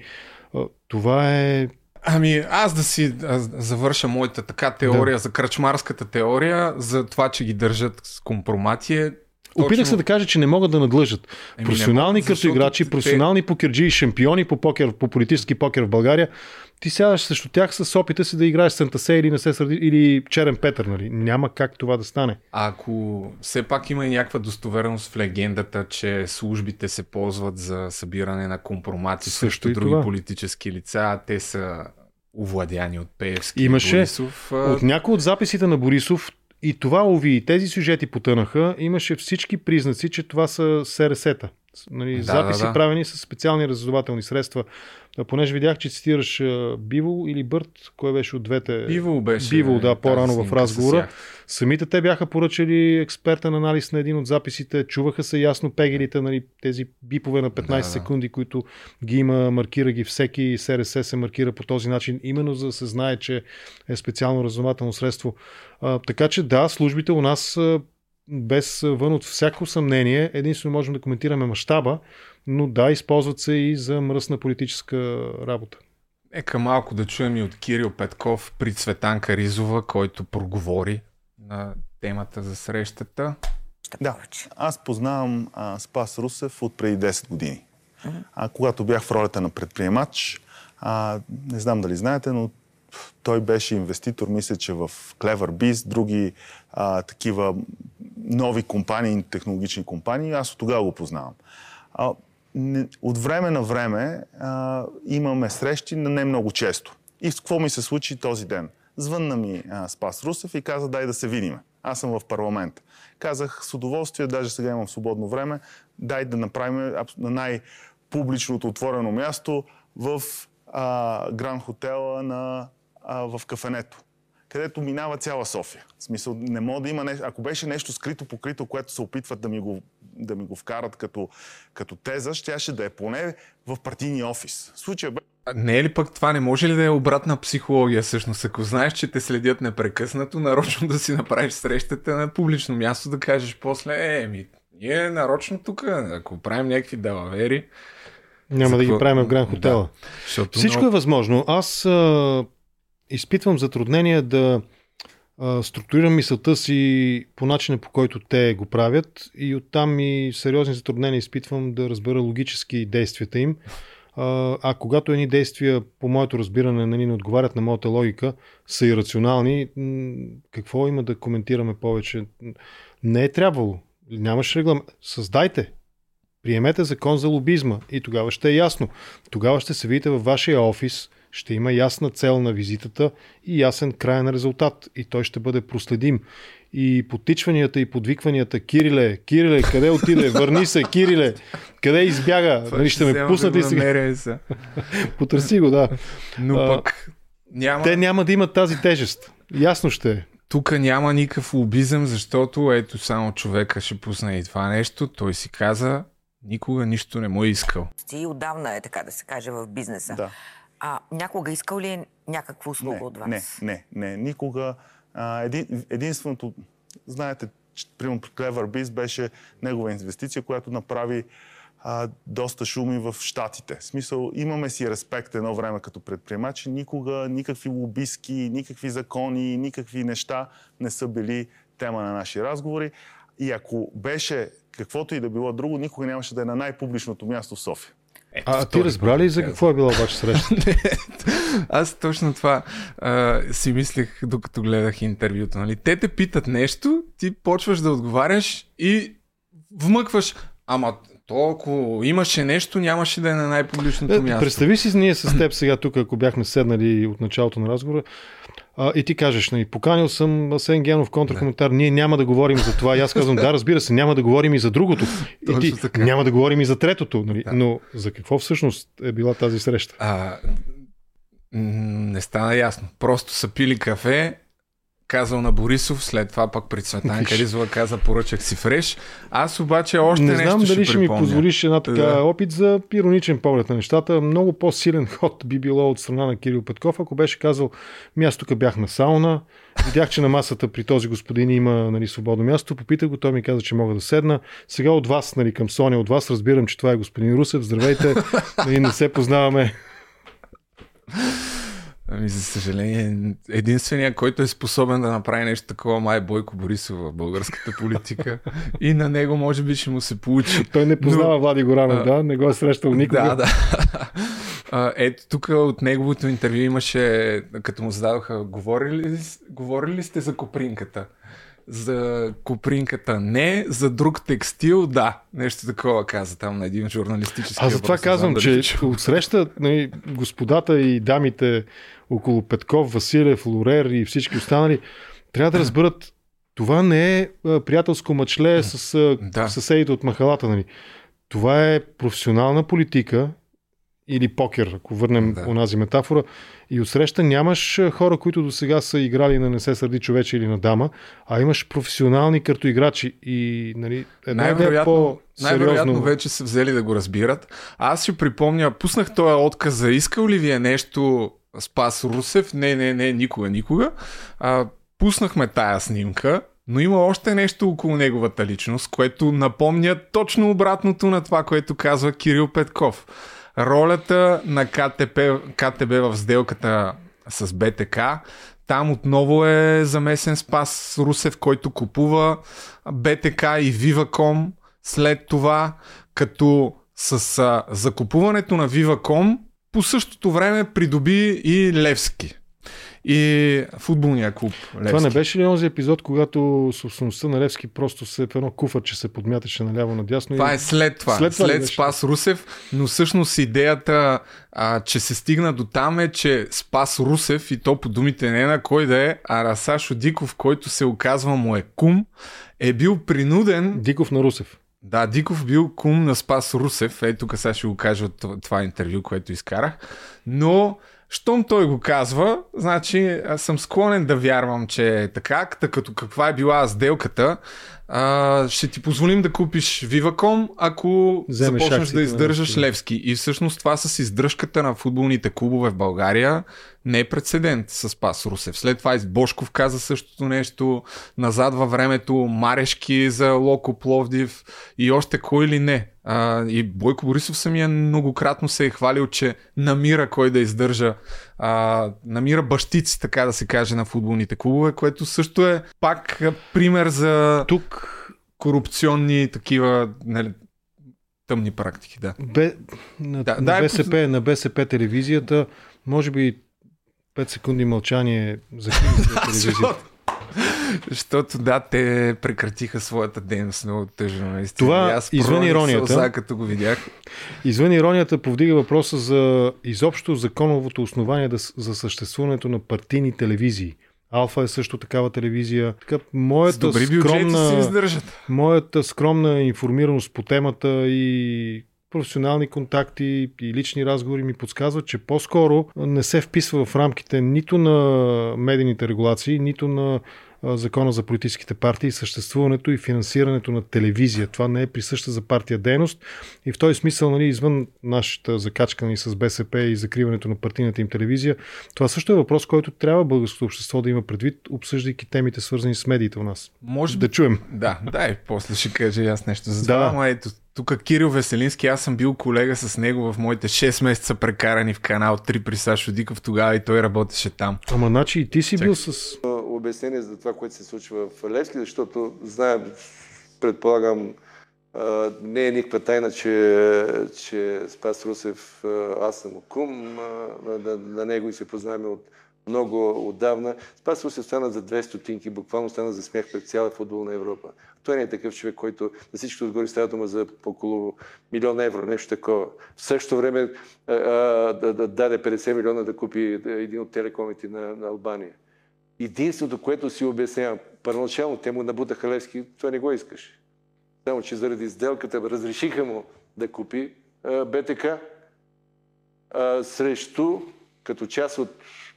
Това е Ами, аз да си а, завърша моята така теория за кръчмарската теория, за това, че ги държат с компромати е Опитах се да кажа, че не могат да надлъжат. Еми, професионални защото картоиграчи, те- професионални покерджи, шампиони по покер, по политически покер в България. Ти сядаш срещу тях с опита си да играеш Сантасе или не се сърди, или Черен Петър, нали? Няма как това да стане. А ако все пак има и някаква достоверност в легендата, че службите се ползват за събиране на компромати Също срещу и други това. политически лица, те са овладяни от Пеевски Имаше Борисов. От някои от записите на Борисов, и това, ови, и тези сюжети потънаха, имаше всички признаци, че това са СРС-та. Нали, Да, записи да, да. правени с специални разузнавателни средства. А, Понеже видях, че цитираш Биво или Бърт, кой беше от двете? Бивол беше. Бивол, да, по-рано в разговора. Самите те бяха поръчали експертен анализ на един от записите, чуваха се ясно пегелите, нали, тези бипове на 15 Да, да. секунди, които ги има, маркира ги всеки СРС се маркира по този начин, именно за да се знае, че е специално разузнавателно средство. А, така че да, службите у нас без вън от всяко съмнение, единствено можем да коментираме мащаба, но да, използват се и за мръсна политическа работа. Нека малко да чуем и от Кирил Петков при Цветанка Ризова, който проговори на темата за срещата. Да, аз познавам а, Спас Русев от преди 10 години. А, когато бях в ролята на предприемач, а, не знам дали знаете, но той беше инвеститор, мисля, че в Clever Biz, други а, такива нови компании, технологични компании. Аз от тогава го познавам. А, от време на време а, имаме срещи, но не много често. И какво ми се случи този ден? Звънна ми а, Спас Русев и каза, дай да се видиме. Аз съм в парламент. Казах с удоволствие, даже сега имам свободно време, дай да направим на най-публичното отворено място в а, Гранд Хотела на, а, в кафенето където минава цяла София. В смисъл, не мога да има нещо. Ако беше нещо скрито покрито, което се опитват да ми го, да ми го вкарат като, като теза, щяше да е поне в партийния офис. В случая бе А Не е ли пък това, не може ли да е обратна психология всъщност? Ако знаеш, че те следят непрекъснато, нарочно да си направиш срещата на публично място, да кажеш после, е, ми, ние нарочно тук, ако правим някакви далавери, Няма За да ги правим в Гранд Хотела. Да, защото Всичко много- е възможно. Аз а, изпитвам затруднение да структурирам мисълта си по начина по който те го правят и оттам и сериозни затруднения изпитвам да разбера логически действията им. А, а когато едни действия, по моето разбиране, нали, не отговарят на моята логика, са ирационални, какво има да коментираме повече? Не е трябвало. Нямаш регламент. Създайте. Приемете закон за лобизма и тогава ще е ясно. Тогава ще се видите във вашия офис, ще има ясна цел на визитата и ясен крайен резултат и той ще бъде проследим. И потичванията и подвикванията, Кириле, Кириле, къде отиде, върни се, Кириле, къде избяга, Това нали, ще ме пуснат ли го сега? са. Потърси го, да. Но А, пък няма... Те няма да имат тази тежест. Ясно ще е. Тук няма никакъв лобизъм, защото ето само човека ще пусне и това нещо. Той си каза, Никога нищо не му е искал. Ти отдавна е, така да се каже, в бизнеса. Да. А някога искал ли е някаква услуга не, от вас? Не, не, не, никога. А, един, единственото, знаете, че, примерно Clever Biz беше негова инвестиция, която направи а, доста шуми в Штатите. В смисъл, имаме си респект едно време като предприемачи. Никога никакви лобистки, никакви закони, никакви неща не са били тема на наши разговори. И ако беше каквото и да било друго, никога нямаше да е на най-публичното място в София. Ето, а ти разбра ли за какво е била обаче среща? Аз точно това а, си мислех, докато гледах интервюто. Нали? Те те питат нещо, ти почваш да отговаряш и вмъкваш, ама то ако имаше нещо, нямаше да е на най-публичното е, място. Представи си ние с теб сега тук, ако бяхме седнали от началото на разговора, а, и ти кажеш, нали, поканил съм Асен Генов контракоментар, ние няма да говорим за това. И аз казвам, да, разбира се, няма да говорим и за другото. И ти, така. няма да говорим и за третото. Нали? Да. Но за какво всъщност е била тази среща? А, не стана ясно. Просто са пили кафе, казал на Борисов, след това пък при Цветанка Ризова каза поръчах си фреш. Аз обаче още не нещо знам дали ще, ще ми позволиш една така да. опит за ироничен поглед на нещата. Много по-силен ход би било от страна на Кирил Петков, ако беше казал, ми аз тук бях на сауна, видях, че на масата при този господин има нали, свободно място, попитах го, той ми каза, че мога да седна. Сега от вас, нали, към Соня, от вас разбирам, че това е господин Русев. Здравейте, нали, не се познаваме. Ами, за съжаление, единственият, който е способен да направи нещо такова, май е Бойко Борисов в българската политика. и на него може би ще му се получи. Той не познава Но... Влади Горанов, да? Не го е срещал никога. Да, да. Ето тук от неговото интервю имаше, като му зададоха, говорили, говорили сте за Копринката? за купринката не, за друг текстил да. Нещо такова каза там на един журналистически Аз затова казвам, че от среща нали, господата и дамите около Петков, Василев, Лорер и всички останали трябва да разберат това не е приятелско мъчле с да. съседите от махалата. Нали. Това е професионална политика или покер, ако върнем да. онази метафора. И отсреща нямаш хора, които до сега са играли на не се сърди човече или на дама, а имаш професионални картоиграчи. И нали, едно най-вероятно, по най-вероятно вече са взели да го разбират. Аз си припомня, пуснах този отказ за искал ли ви е нещо Спас Русев? Не, не, не, никога, никога. А, пуснахме тая снимка, но има още нещо около неговата личност, което напомня точно обратното на това, което казва Кирил Петков ролята на КТП, КТБ в сделката с БТК. Там отново е замесен Спас Русев, който купува БТК и Viva.com след това, като с закупуването на Viva.com по същото време придоби и Левски и футболния клуб. Левски. Това не беше ли онзи епизод, когато собствеността на Левски просто се в едно куфърче се подмяташе наляво надясно? Това и... е след това. След, това след Спас Русев, но всъщност идеята, а, че се стигна до там е, че Спас Русев и то по думите не на кой да е, а Расашо Диков, който се оказва му е кум, е бил принуден... Диков на Русев. Да, Диков бил кум на Спас Русев. Ето тук сега ще го кажа от това интервю, което изкарах. Но щом той го казва, значи съм склонен да вярвам, че е така, като каква е била сделката, а, ще ти позволим да купиш Viva.com, ако Вземеш започнеш да издържаш Левски. И всъщност това с издръжката на футболните клубове в България не е прецедент с Пас Русев. След това и Бошков каза същото нещо, назад във времето Марешки за Локо Пловдив и още кой ли не. А, и Бойко Борисов самия многократно се е хвалил, че намира кой да издържа, а, намира бащици, така да се каже, на футболните клубове, което също е пак пример за тук корупционни такива нали, тъмни практики. Да. Бе, на, да, на, БСП, на БСП телевизията, може би 5 секунди мълчание за телевизията. Защото да, те прекратиха своята дейност много тъжно. Наистина. Това аз извън иронията. Сълза, като го видях. Извън иронията повдига въпроса за изобщо законовото основание да, за съществуването на партийни телевизии. Алфа е също такава телевизия. Така, моята, скромна, моята скромна информираност по темата и професионални контакти и лични разговори ми подсказват, че по-скоро не се вписва в рамките нито на медийните регулации, нито на закона за политическите партии, съществуването и финансирането на телевизия. Това не е присъща за партия дейност и в този смисъл, нали, извън нашата закачка нали, с БСП и закриването на партийната им телевизия, това също е въпрос, който трябва българското общество да има предвид, обсъждайки темите свързани с медиите у нас. Може да чуем. Да, дай, после ще кажа аз нещо за Да. това. Ама ето, тук Кирил Веселински, аз съм бил колега с него в моите 6 месеца прекарани в канал 3 при Сашо Диков тогава и той работеше там. Ама значи и ти си бил с... обяснение за това, което се случва в Левски, защото знаем, предполагам, не е никаква тайна, че, че Спас Русев, а, аз съм кум на, на него и се познаваме от много отдавна. Спас Русев стана за две стотинки, буквално стана за смях пред цяла футболна Европа. Той не е такъв човек, който на всичко отгоре става дума за около милион евро, нещо такова. В същото време а, а, да, да даде 50 милиона да купи един от телекомите на, на Албания. Единственото, което си обяснявам, първоначално те му набутаха Левски, това не го искаш. Само, че заради сделката разрешиха му да купи а, БТК а, срещу, като част от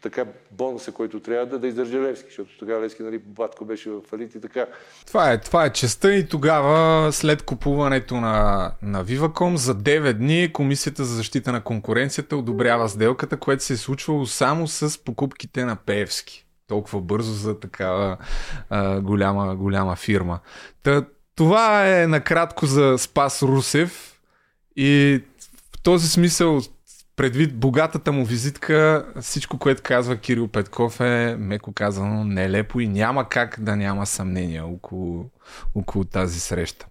така бонуса, който трябва да, да издържа Левски, защото тогава Левски, нали, Батко беше в фалит и така. Това е, това е честа и тогава след купуването на, на Viva.com за 9 дни Комисията за защита на конкуренцията одобрява сделката, което се е случвало само с покупките на Пеевски. Толкова бързо за такава а, голяма, голяма фирма. Та, това е накратко за Спас Русев и в този смисъл предвид богатата му визитка, всичко, което казва Кирил Петков е, меко казано, нелепо и няма как да няма съмнение около, около тази среща.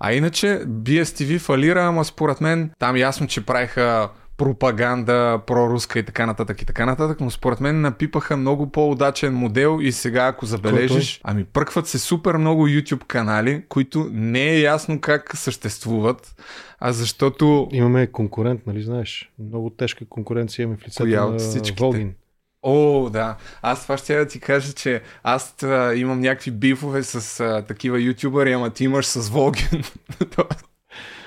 А иначе BSTV фалира, ама според мен там ясно, че правиха пропаганда, проруска и така нататък и така нататък, но според мен напипаха много по-удачен модел и сега ако забележиш, ами пръкват се супер много YouTube канали, които не е ясно как съществуват, а защото... Имаме конкурент, нали знаеш? Много тежка конкуренция имаме в лицето Коя на от всичките? Волгин. О, да. Аз това ще да ти кажа, че аз а, имам някакви бифове с а, такива ютубъри, ама ти имаш с Волгин.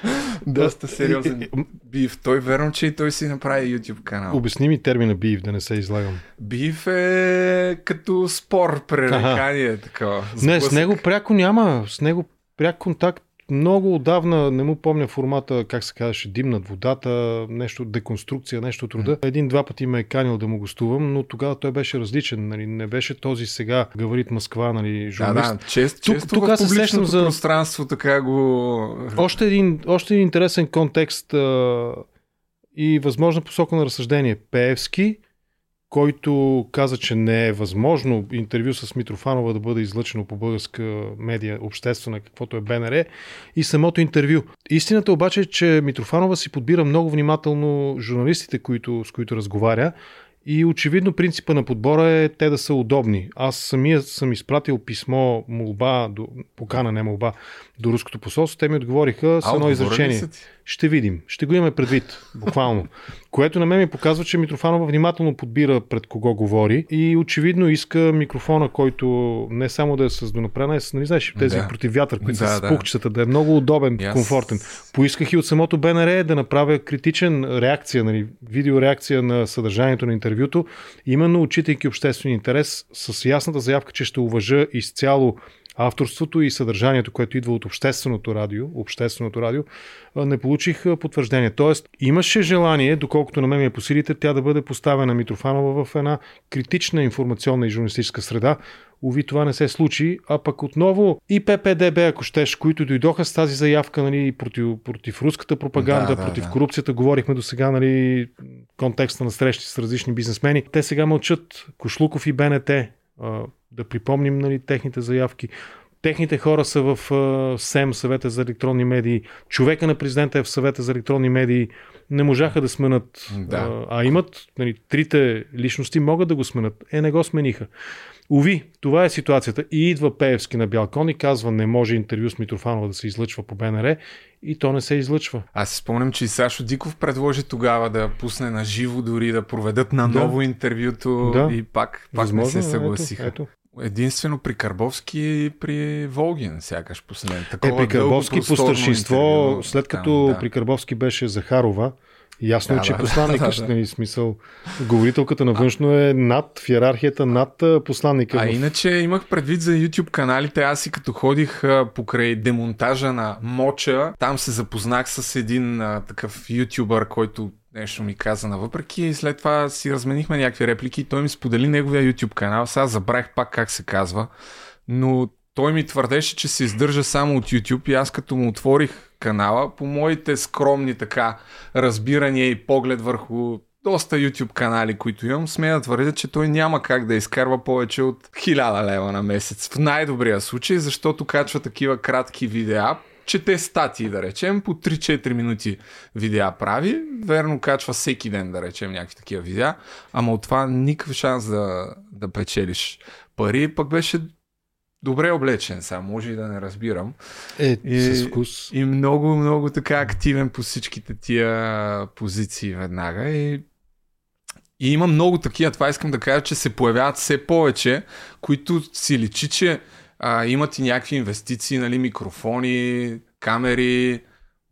Доста сериозен биф. Той верно, че и той си направи YouTube канал. Обясни ми термина бив, да не се излагам. Биф е като спор, пререкание, такова. Не, с него пряко няма. С него пряк контакт много отдавна, не му помня формата, как се казваше, дим над водата, нещо, деконструкция, нещо от рода. Един-два пъти ме е канил да му гостувам, но тогава той беше различен. Нали? Не беше този сега гаварит Москва, нали, Да, журналист. да, чест, Тук- често тук в се сещам за- пространство така го... Още един, още един интересен контекст а, и възможна посока на разсъждение. Пеевски, който каза, че не е възможно интервю с Митрофанова да бъде излъчено по българска медия, обществена, каквото е БНР, и самото интервю. Истината обаче е, че Митрофанова си подбира много внимателно журналистите, които, с които разговаря. И очевидно принципа на подбора е те да са удобни. Аз самия съм изпратил писмо, молба, до, покана, не молба, до руското посолство. Те ми отговориха с едно изречение. Ще видим. Ще го имаме предвид. Буквално. Което на мен ми показва, че Митрофанова внимателно подбира пред кого говори и очевидно иска микрофона, който не само да е с донапрена, а с, нали знаеш, тези Да. против вятър, които Да, са с да. пухчета, да е много удобен, Yes. комфортен. Поисках и от самото БНР да направя критичен реакция, нали, видеореакция на съдържанието на интервюто, именно отчитайки обществен интерес с ясната заявка, че ще уважа изцяло авторството и съдържанието, което идва от общественото радио, общественото радио, не получих потвърждение. Тоест, имаше желание, доколкото на мен ми е по силите, тя да бъде поставена Митрофанова в една критична информационна и журналистическа среда. Уви, това не се случи, а пък отново и ППДБ, ако щеш, които дойдоха с тази заявка нали, против, против руската пропаганда, Да, да, против да. корупцията, говорихме до сега, нали, контекста на срещи с различни бизнесмени. Те сега мълчат. Кошлуков и БНТ, да припомним нали, техните заявки. Техните хора са в СЕМ, съвета за електронни медии. Човека на президента е в съвета за електронни медии. Не можаха да сменят. Да. А, имат, нали, трите личности могат да го сменят. Е, не го смениха. Уви, това е ситуацията. И идва Пеевски на бял кон и казва, не може интервю с Митрофанова да се излъчва по БНР и то не се излъчва. Аз си спомням, че и Сашо Диков предложи тогава да пусне на живо, дори да проведат на Да. ново интервюто Да. и пак, пак не Възможно, се ето, съгласиха. ето. Единствено при Карбовски и при Волгин, сякаш последен. Е, Такова при Карбовски по старшинство, интервю след там, като да. при Карбовски беше Захарова, ясно е, Да, че да, посланника, да, да. нали, смисъл, говорителката на външно е над, в иерархията над посланника. А в- иначе имах предвид за YouTube каналите. Аз и като ходих а, покрай демонтажа на Моча, там се запознах с един а, такъв ютубър, който нещо ми каза на въпреки и след това си разменихме някакви реплики той ми сподели неговия YouTube канал. Сега забравих пак как се казва, но той ми твърдеше, че се издържа само от YouTube и аз като му отворих канала, по моите скромни така разбирания и поглед върху доста YouTube канали, които имам, смея да твърдя, че той няма как да изкарва повече от 1000 лева на месец. В най-добрия случай, защото качва такива кратки видеа, чете статии, да речем, по 3-4 минути видеа прави. Верно качва всеки ден, да речем, някакви такива видеа, ама от това никакъв шанс да, да печелиш пари. Пък беше добре облечен, сега може и да не разбирам. Е, и, с вкус. И много, много така активен по всичките тия позиции веднага. И, и има много такива, това искам да кажа, че се появяват все повече, които си личи, че а, имат и някакви инвестиции, нали, микрофони, камери,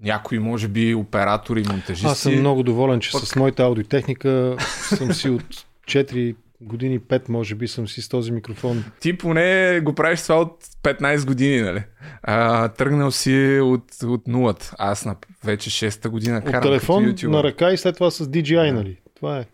някои, може би, оператори, монтажисти. Аз съм много доволен, че Пък- с моята аудиотехника съм си от 4 години, 5 може би съм си с този микрофон. Ти поне го правиш това от 15 години, нали? А, тръгнал си от, от нулата. Аз на вече 6-та година карам От телефон на ръка и след това с DJI, нали? Това е.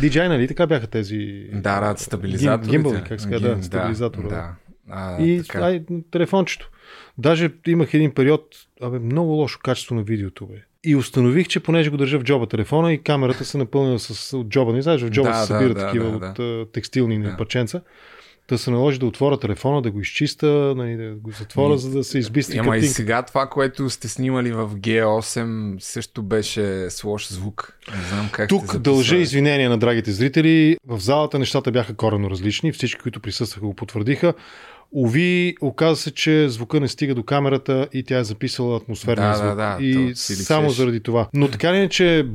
DJI, нали? Така бяха тези... Да, да, стабилизаторите. Гимбали, как се казва, да, стабилизатора. Да, да. А, И така. ай, телефончето. Даже имах един период, абе, много лошо качество на видеото, бе. И установих, че понеже го държа в джоба телефона и камерата се напълнила с от джоба. Не знаеш, в джоба Да, се събират да, такива да, от да. текстилни да. парченца. Да се наложи да отворя телефона, да го изчиста, нали, да го затворя, И- за да се избисти Ама и картинка. сега това, което сте снимали в G8 също беше с лош звук. Не знам как Тук дължа извинения на драгите зрители. В залата нещата бяха коренно различни. Всички, които присъстваха, го потвърдиха. Ови, оказа се, че звука не стига до камерата и тя е записала атмосферния Да, звук. да, да, и само личеше. заради това. Но така или иначе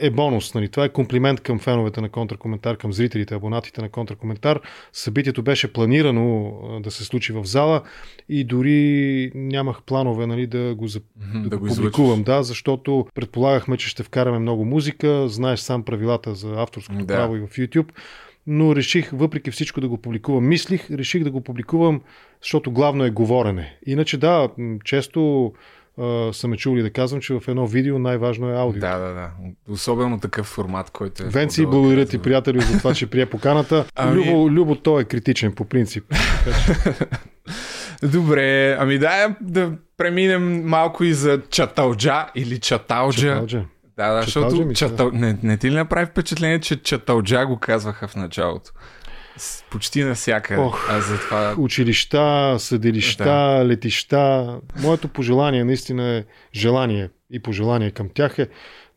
е бонус. Нали? Това е комплимент към феновете на контракоментар, към зрителите, абонатите на контракоментар. Събитието беше планирано да се случи в зала и дори нямах планове нали, да го, за... Да го публикувам. Да, защото предполагахме, че ще вкараме много музика. Знаеш сам правилата за авторското Да. право и в YouTube но реших въпреки всичко да го публикувам. Мислих, реших да го публикувам, защото главно е говорене. Иначе да, често а, са ме чули да казвам, че в едно видео най-важно е аудио. Да, да, да. Особено такъв формат, който е. Венци, по-дълъг. благодаря ти, приятели, за това, че прие поканата. Ами- Любо, Любо, той е критичен по принцип. Добре, ами да, да преминем малко и за чаталджа или чаталджа. Чаталджа. Да, да, Чаталджа защото чатал... не, не ти ли направи впечатление, че чаталджа го казваха в началото? Почти навсякъде. Ох, а затова... Училища, съдилища, да. летища. Моето пожелание наистина е желание и пожелание към тях е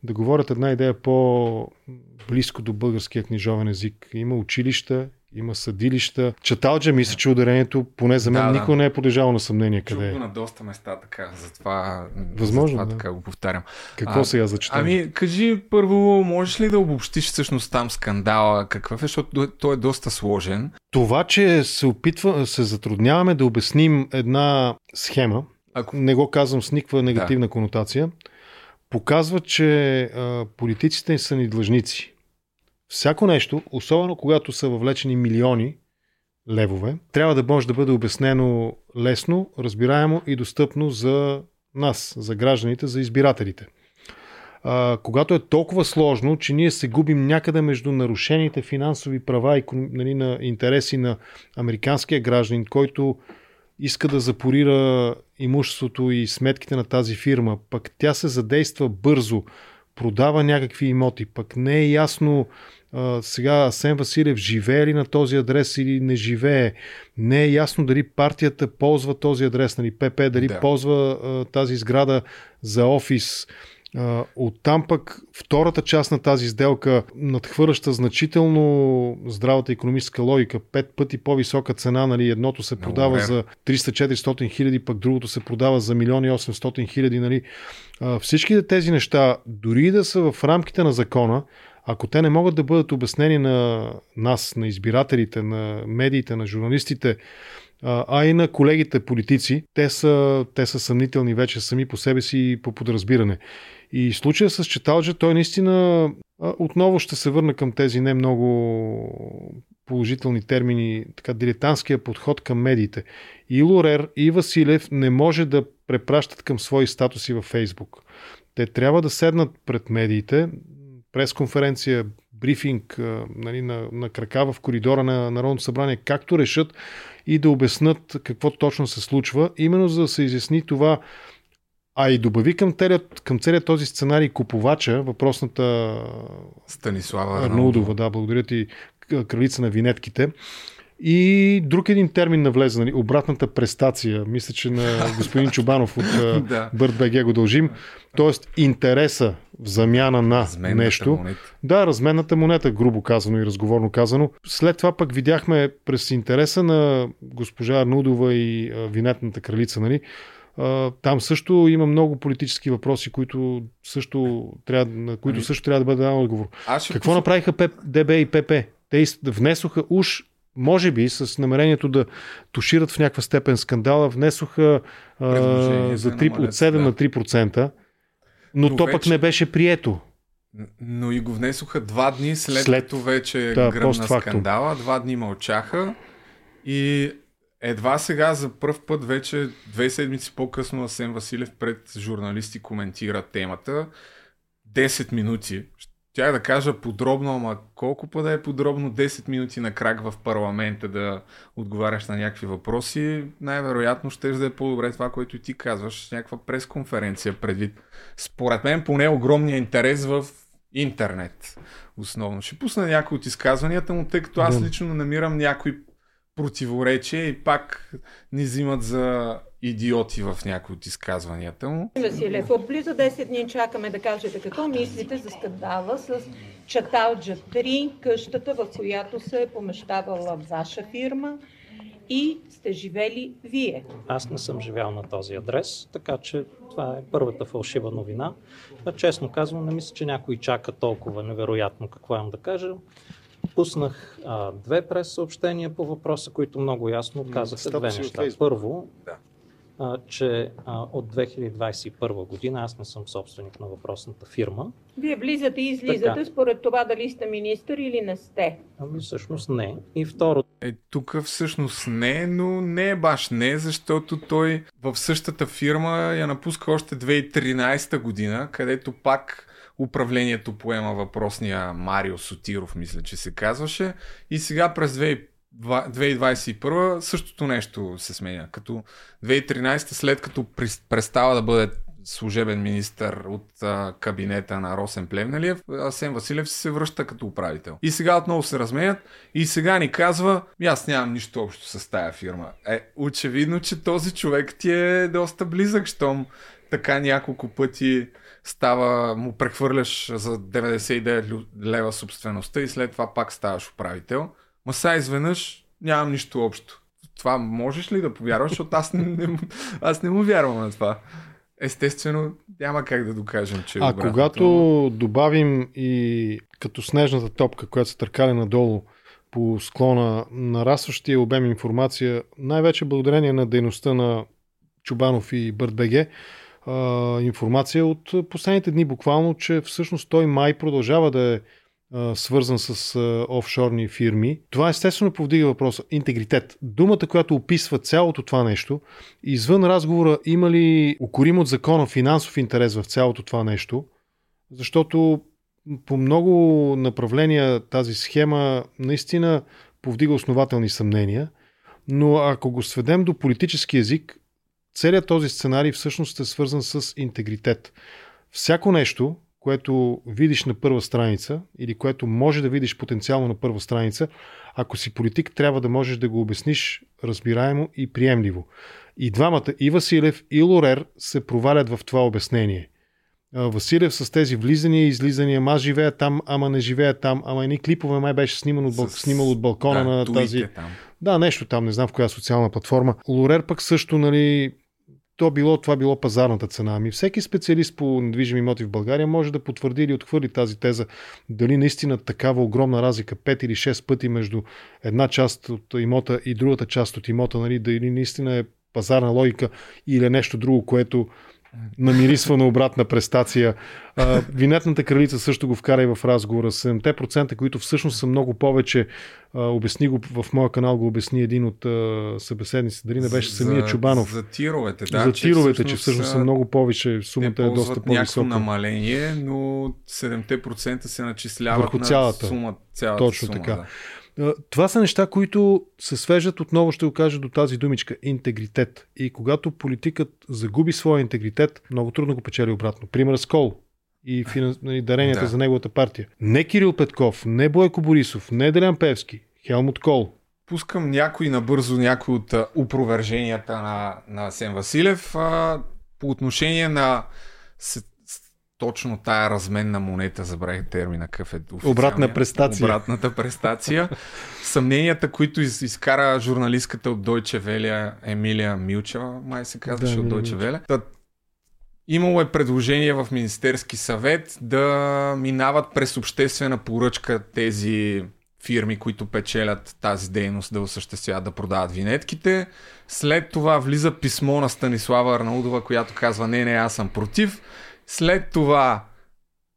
да говорят една идея по-близко до българския книжовен език. Има училища, има съдилища. Чаталджа мисля, че ударението, поне за мен, Да, да. никога не е подлежало на съмнение къде е. на доста места така, затова, Възможно, затова да. така го повтарям. Какво сега за Чаталджа? Ами, кажи първо, можеш ли да обобщиш всъщност там скандала? Какъв е, защото той е доста сложен. Това, че се опитва, се затрудняваме да обясним една схема, Ако... не го казвам с никаква негативна да. конотация, показва, че а, политиците са ни длъжници. Всяко нещо, особено когато са въвлечени милиони левове, трябва да може да бъде обяснено лесно, разбираемо и достъпно за нас, за гражданите, за избирателите. А, когато е толкова сложно, че ние се губим някъде между нарушените финансови права и нали, на интереси на американския гражданин, който иска да запорира имуществото и сметките на тази фирма, пък тя се задейства бързо, продава някакви имоти, пък не е ясно а, сега Асен Василев живее ли на този адрес или не живее. Не е ясно дали партията ползва този адрес, нали, ПП, дали да. ползва а, тази сграда за офис. Uh, оттам пък втората част на тази сделка надхвърляща значително здравата економическа логика. Пет пъти по-висока цена, нали, едното се продава Много за 300-400 хиляди, пък другото се продава за 1 800 хиляди. Нали. Uh, всичките тези неща, дори да са в рамките на закона, Ако те не могат да бъдат обяснени на нас, на избирателите, на медиите, на журналистите, а и на колегите политици, те са, те са съмнителни вече сами по себе си и по подразбиране. И случая с Четалджа, той наистина отново ще се върна към тези не много положителни термини, така дилетантския подход към медиите. И Лорер, и Василев не може да препращат към свои статуси във Фейсбук. Те трябва да седнат пред медиите, пресконференция, брифинг нали, на, на крака в коридора на Народното събрание, както решат и да обяснат какво точно се случва, именно за да се изясни това, а и добави към целият, към целият този сценарий купувача, въпросната Станислава Арнолдова, да, благодаря ти, кралица на винетките. И друг един термин навлезе, нали, обратната престация. Мисля, че на господин Чубанов от да. БГ го дължим. Тоест интереса в замяна на разменната нещо. Монета. Да, разменната монета, грубо казано и разговорно казано. След това пък видяхме през интереса на госпожа Арнудова и винетната кралица, нали, там също има много политически въпроси, които също трябва, на които ами... също трябва да бъде даден отговор. Какво пуш... направиха ПЕП, ДБ и ПП? Те внесоха уж може би с намерението да тушират в някаква степен скандала, внесоха а, за 3, от 7 да. на 3%, но, но то вече... пък не беше прието. Но и го внесоха два дни след, след като вече да, гръмна скандала. Два дни мълчаха и едва сега за първ път вече две седмици по-късно Асен Василев пред журналисти коментира темата. 10 минути. Тя да кажа подробно, ама колко па да е подробно 10 минути на крак в парламента да отговаряш на някакви въпроси, най-вероятно ще да е по-добре това, което ти казваш, някаква пресконференция предвид. Според мен поне огромния интерес в интернет. Основно. Ще пусна някои от изказванията му, тъй като аз лично намирам някои противоречие и пак ни взимат за идиоти в някои от изказванията му. Василев, от близо 10 дни чакаме да кажете какво мислите за скандала с Чаталджа 3, къщата, в която се е помещавала ваша фирма и сте живели вие. Аз не съм живял на този адрес, така че това е първата фалшива новина. А честно казвам, не мисля, че някой чака толкова невероятно какво имам да кажа. Пуснах а, две прес съобщения по въпроса, които много ясно казаха две неща. Първо, да. Че от 2021 година аз не съм собственик на въпросната фирма. Вие влизате и излизате така. според това дали сте министър или не сте. Ами всъщност не. И второ. Е, тук всъщност не, но не е баш не, защото той в същата фирма я напуска още 2013 година, където пак управлението поема въпросния Марио Сотиров, мисля, че се казваше. И сега през 2021 същото нещо се сменя. Като 2013, след като престава да бъде служебен министр от а, кабинета на Росен Плевнелиев, Асен Василев се връща като управител. И сега отново се разменят и сега ни казва, аз нямам нищо общо с тая фирма. Е, очевидно, че този човек ти е доста близък, щом така няколко пъти става, му прехвърляш за 99 лева собствеността и след това пак ставаш управител. Ма сега изведнъж нямам нищо общо. Това можеш ли да повярваш, защото аз не, не, аз не му вярвам на това. Естествено, няма как да докажем, че. Е а обратното. когато добавим и като снежната топка, която се търкали надолу по склона, нарастващия обем информация, най-вече благодарение на дейността на Чубанов и а, информация от последните дни буквално, че всъщност той май продължава да е свързан с офшорни фирми. Това естествено повдига въпроса интегритет. Думата, която описва цялото това нещо, извън разговора има ли укорим от закона финансов интерес в цялото това нещо, защото по много направления тази схема наистина повдига основателни съмнения, но ако го сведем до политически язик, целият този сценарий всъщност е свързан с интегритет. Всяко нещо, което видиш на първа страница или което може да видиш потенциално на първа страница, ако си политик, трябва да можеш да го обясниш разбираемо и приемливо. И двамата, и Василев, и Лорер, се провалят в това обяснение. Василев с тези влизания и излизания, ама живея там, ама не живея там, ама едни клипове май беше сниман от, с... снимал от балкона да, на тази... Там. Да, нещо там, не знам в коя социална платформа. Лорер пък също, нали, то било, това било пазарната цена. Ами всеки специалист по недвижими имоти в България може да потвърди или отхвърли тази теза. Дали наистина такава огромна разлика, 5 или 6 пъти между една част от имота и другата част от имота, нали, дали наистина е пазарна логика или е нещо друго, което намирисва на обратна престация. А, винетната кралица също го вкара и в разговора. 7%, които всъщност са много повече. А, обясни го в моя канал, го обясни един от а, събеседниците. Дали не беше самия Чубанов? За тировете, да. За тировете, че всъщност са много повече. Сумата е доста по-висока. намаление, но 7% се начисляват върху цялата. на сума, цялата Точно сума, така. Да. Това са неща, които се свеждат, отново ще го кажа до тази думичка интегритет. И когато политикът загуби своя интегритет, много трудно го печели обратно. Пример с Кол и, финанс... и даренията Да. за неговата партия. Не Кирил Петков, не Бойко Борисов, не Делян Певски, Хелмут Кол. Пускам някой набързо, някои от опроверженията на, на Сен Василев а, по отношение на точно тая разменна монета, забравих термина, какъв е. Обратна престация. Обратната престация. Съмненията, които из, изкара журналистката от Deutsche Welle, Емилия Милчева, май се казваше Да, от Deutsche. Welle. Та, Имало е предложение в Министерски съвет да минават през обществена поръчка тези фирми, които печелят тази дейност да осъществяват, да продават винетките. След това влиза писмо на Станислава Арнаудова, която казва не, не, аз съм против. След това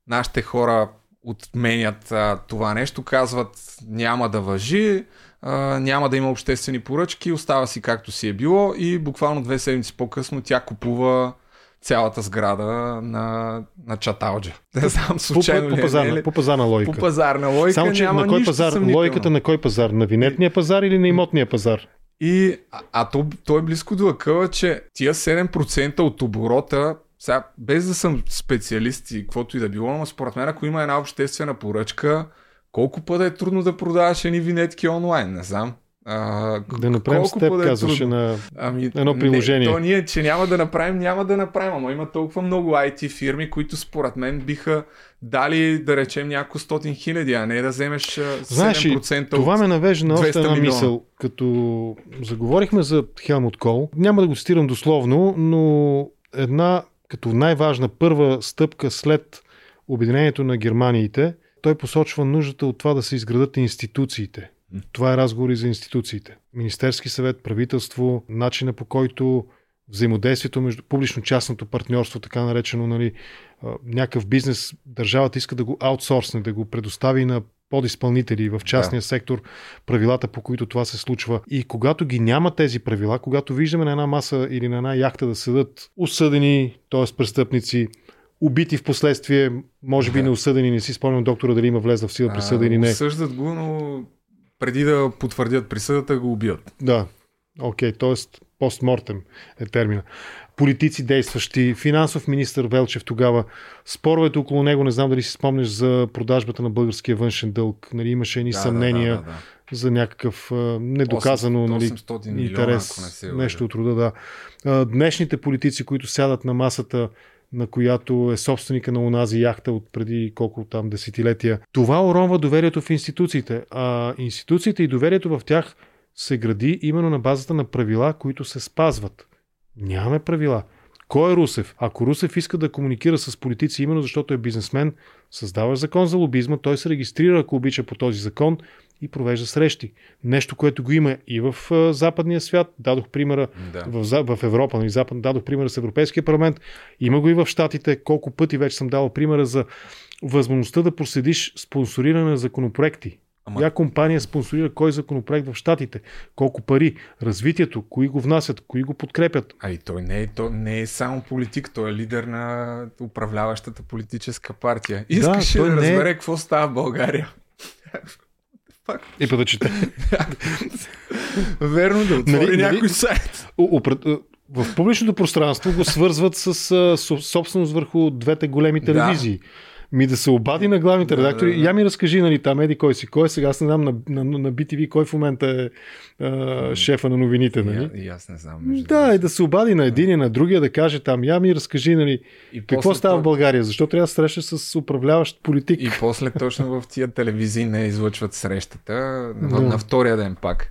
нашите хора отменят а, това нещо, казват няма да въжи, а, няма да има обществени поръчки, остава си както си е било и буквално две седмици по-късно тя купува цялата сграда на, на Чаталджа. Не знам случайно по, по, ли пазарна, не е ли? по пазарна логика. По пазарна логика Само, че няма на кой пазар? съмнително. Логиката на кой пазар? На винетния пазар или на имотния пазар? И, а, а то, то е близко до акъла, че тия 7% от оборота, сега, без да съм специалист и каквото и да било, но според мен, ако има една обществена поръчка, колко пъти е трудно да продаваш едни винетки онлайн, не знам. А, Да направим колко с теб, пъти е казваше на Ами, едно приложение. Не, то ние, че няма да направим, няма да направим, но има толкова много IT фирми, които според мен биха дали, да речем, няколко стотин хиляди, а не да вземеш а, Знаеш, ли, 7% това от ме навежда на още 200 една милиона. мисъл. Като заговорихме за Хелмут Кол, няма да го цитирам дословно, но една като най-важна първа стъпка след обединението на Германиите, той посочва нуждата от това да се изградат институциите. Това е разговор и за институциите. Министерски съвет, правителство, начина по който взаимодействието между публично-частното партньорство, така наречено, нали, някакъв бизнес, държавата иска да го аутсорсне, да го предостави на подизпълнители в частния да. сектор, правилата по които това се случва. И когато ги няма тези правила, когато виждаме на една маса или на една яхта да седат осъдени, т.е. престъпници, убити в последствие, може би Да. неосъдени, не си спомням доктора дали има влезла в сила присъда или не. Осъждат го, но преди да потвърдят присъдата, го убиват. Да, окей, т.е. постмортем е термина. Политици действащи, финансов министр Велчев тогава, споровете около него, не знам дали си спомняш за продажбата на българския външен дълг, нали, имаше едни Да, да, съмнения да, да, да. за някакъв недоказано 800 нали, 800 милиона, интерес, не се нещо от рода, да. Днешните политици, които сядат на масата, на която е собственика на онази яхта от преди колко там десетилетия. Това уронва доверието в институциите. А институциите и доверието в тях се гради именно на базата на правила, които се спазват. Нямаме правила. Кой е Русев? Ако Русев иска да комуникира с политици именно защото е бизнесмен, създава закон за лобизма, той се регистрира, ако обича по този закон и провежда срещи. Нещо, което го има и в а, западния свят. Дадох примера Да. в, в Европа, нали, Запад, дадох примера с Европейския парламент. Има го и в Штатите. Колко пъти вече съм дал примера за възможността да проследиш спонсориране на законопроекти. Ама- Коя компания спонсорира кой законопроект в Штатите? Колко пари? Развитието? Кои го внасят? Кои го подкрепят? А и той не е, той не е само политик, той е лидер на управляващата политическа партия. Искаше той да, не е- разбере какво става в България. И па да чете. Верно да отвори Нали- някой нали- сайт. Опред- В публичното пространство го свързват с а, со- собственост върху двете големи Да. Ми да се обади на главните Да, редактори. да, да. Я ми разкажи, нали, там еди кой си кой. е. Сега аз не знам на, на, на BTV кой в момента е а, шефа на новините, нали? И, и аз не знам. Между Да, и да се обади на един и на другия, да каже там, я ми разкажи, нали, И какво после става той- в България, защо трябва да се срещаш с управляващ политик. И после точно в тия телевизии не излъчват срещата. На, Да. на втория ден пак.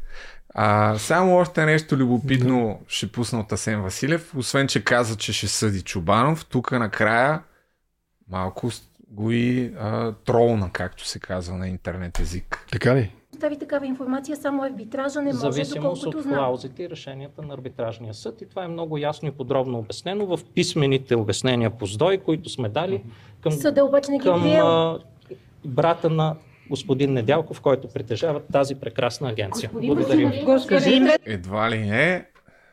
А, само още нещо любопитно ще пусна от Асен Василев. Освен, че каза, че ще съди Чубанов, тук накрая малко го и а, тролна, както се казва на интернет език. Така ли? Представи такава информация, само арбитража не може, зависимост от клаузите и решенията на арбитражния съд. И това е много ясно и подробно обяснено в писмените обяснения по СДОИ, които сме дали към, Съда обаче не ги към а, брата на господин Недялков, който притежава тази прекрасна агенция. Благодаря. Господин Едва ли не,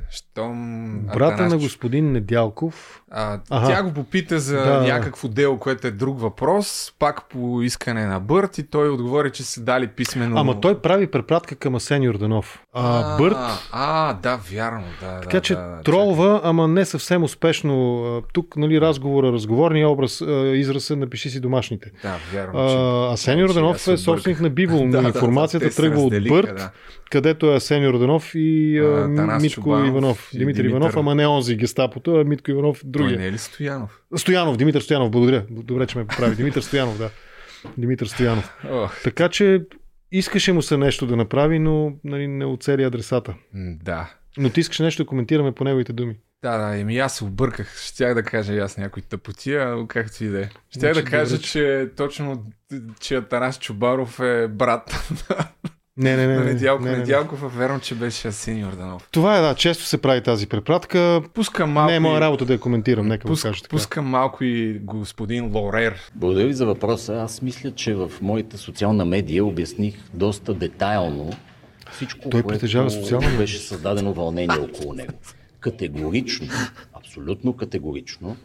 щом... Брата Атанас на господин Недялков. А, Аха. Тя го попита за Да. някакво дело, което е друг въпрос, пак по искане на Бърт и той отговори, че са дали писмено... Ама той прави препратка към Асен Йорданов. А, Бърт А, да, вярно, да. Така да, че да, тролва, ама не съвсем успешно. А, Тук, нали, разговора, разговорния образ, а, израза, напиши си домашните. Да, вярно. А, Асен Йорданов е собственик на Бивол, Да, но да, да, информацията се тръгва от Бърт, да. където е Асен Йорданов и а, А, Митко Чубанов Иванов. Димитър. Иванов, ама не онзи гестапото, а Митко Иванов Той другия. не е ли Стоянов? Стоянов, Димитър Стоянов, благодаря. Добре, че ме поправи. Димитър Стоянов, да. Димитър Стоянов. Ох. Така че искаше му се нещо да направи, но нали, не оцели адресата. Да. Но ти искаш нещо да коментираме по неговите думи. Да, да, еми аз се обърках. Щях да кажа и аз някои тъпотия, но както и да е. Щях Значи, да кажа, че точно, че Атанас Чубаров е брат Не, не, не. не, Недялко не, не, не. Недялков, а верно, че беше Асен Йорданов. Това е, да, често се прави тази препратка. Пускам малко Не е моя и- работа да я коментирам, нека го Пуск, кажа така. пускам малко и господин Лорер. Благодаря ви за въпроса. Аз мисля, че в моята социална медия обясних доста детайлно всичко, Той което притежава социална беше създадено вълнение около него. Категорично, абсолютно категорично,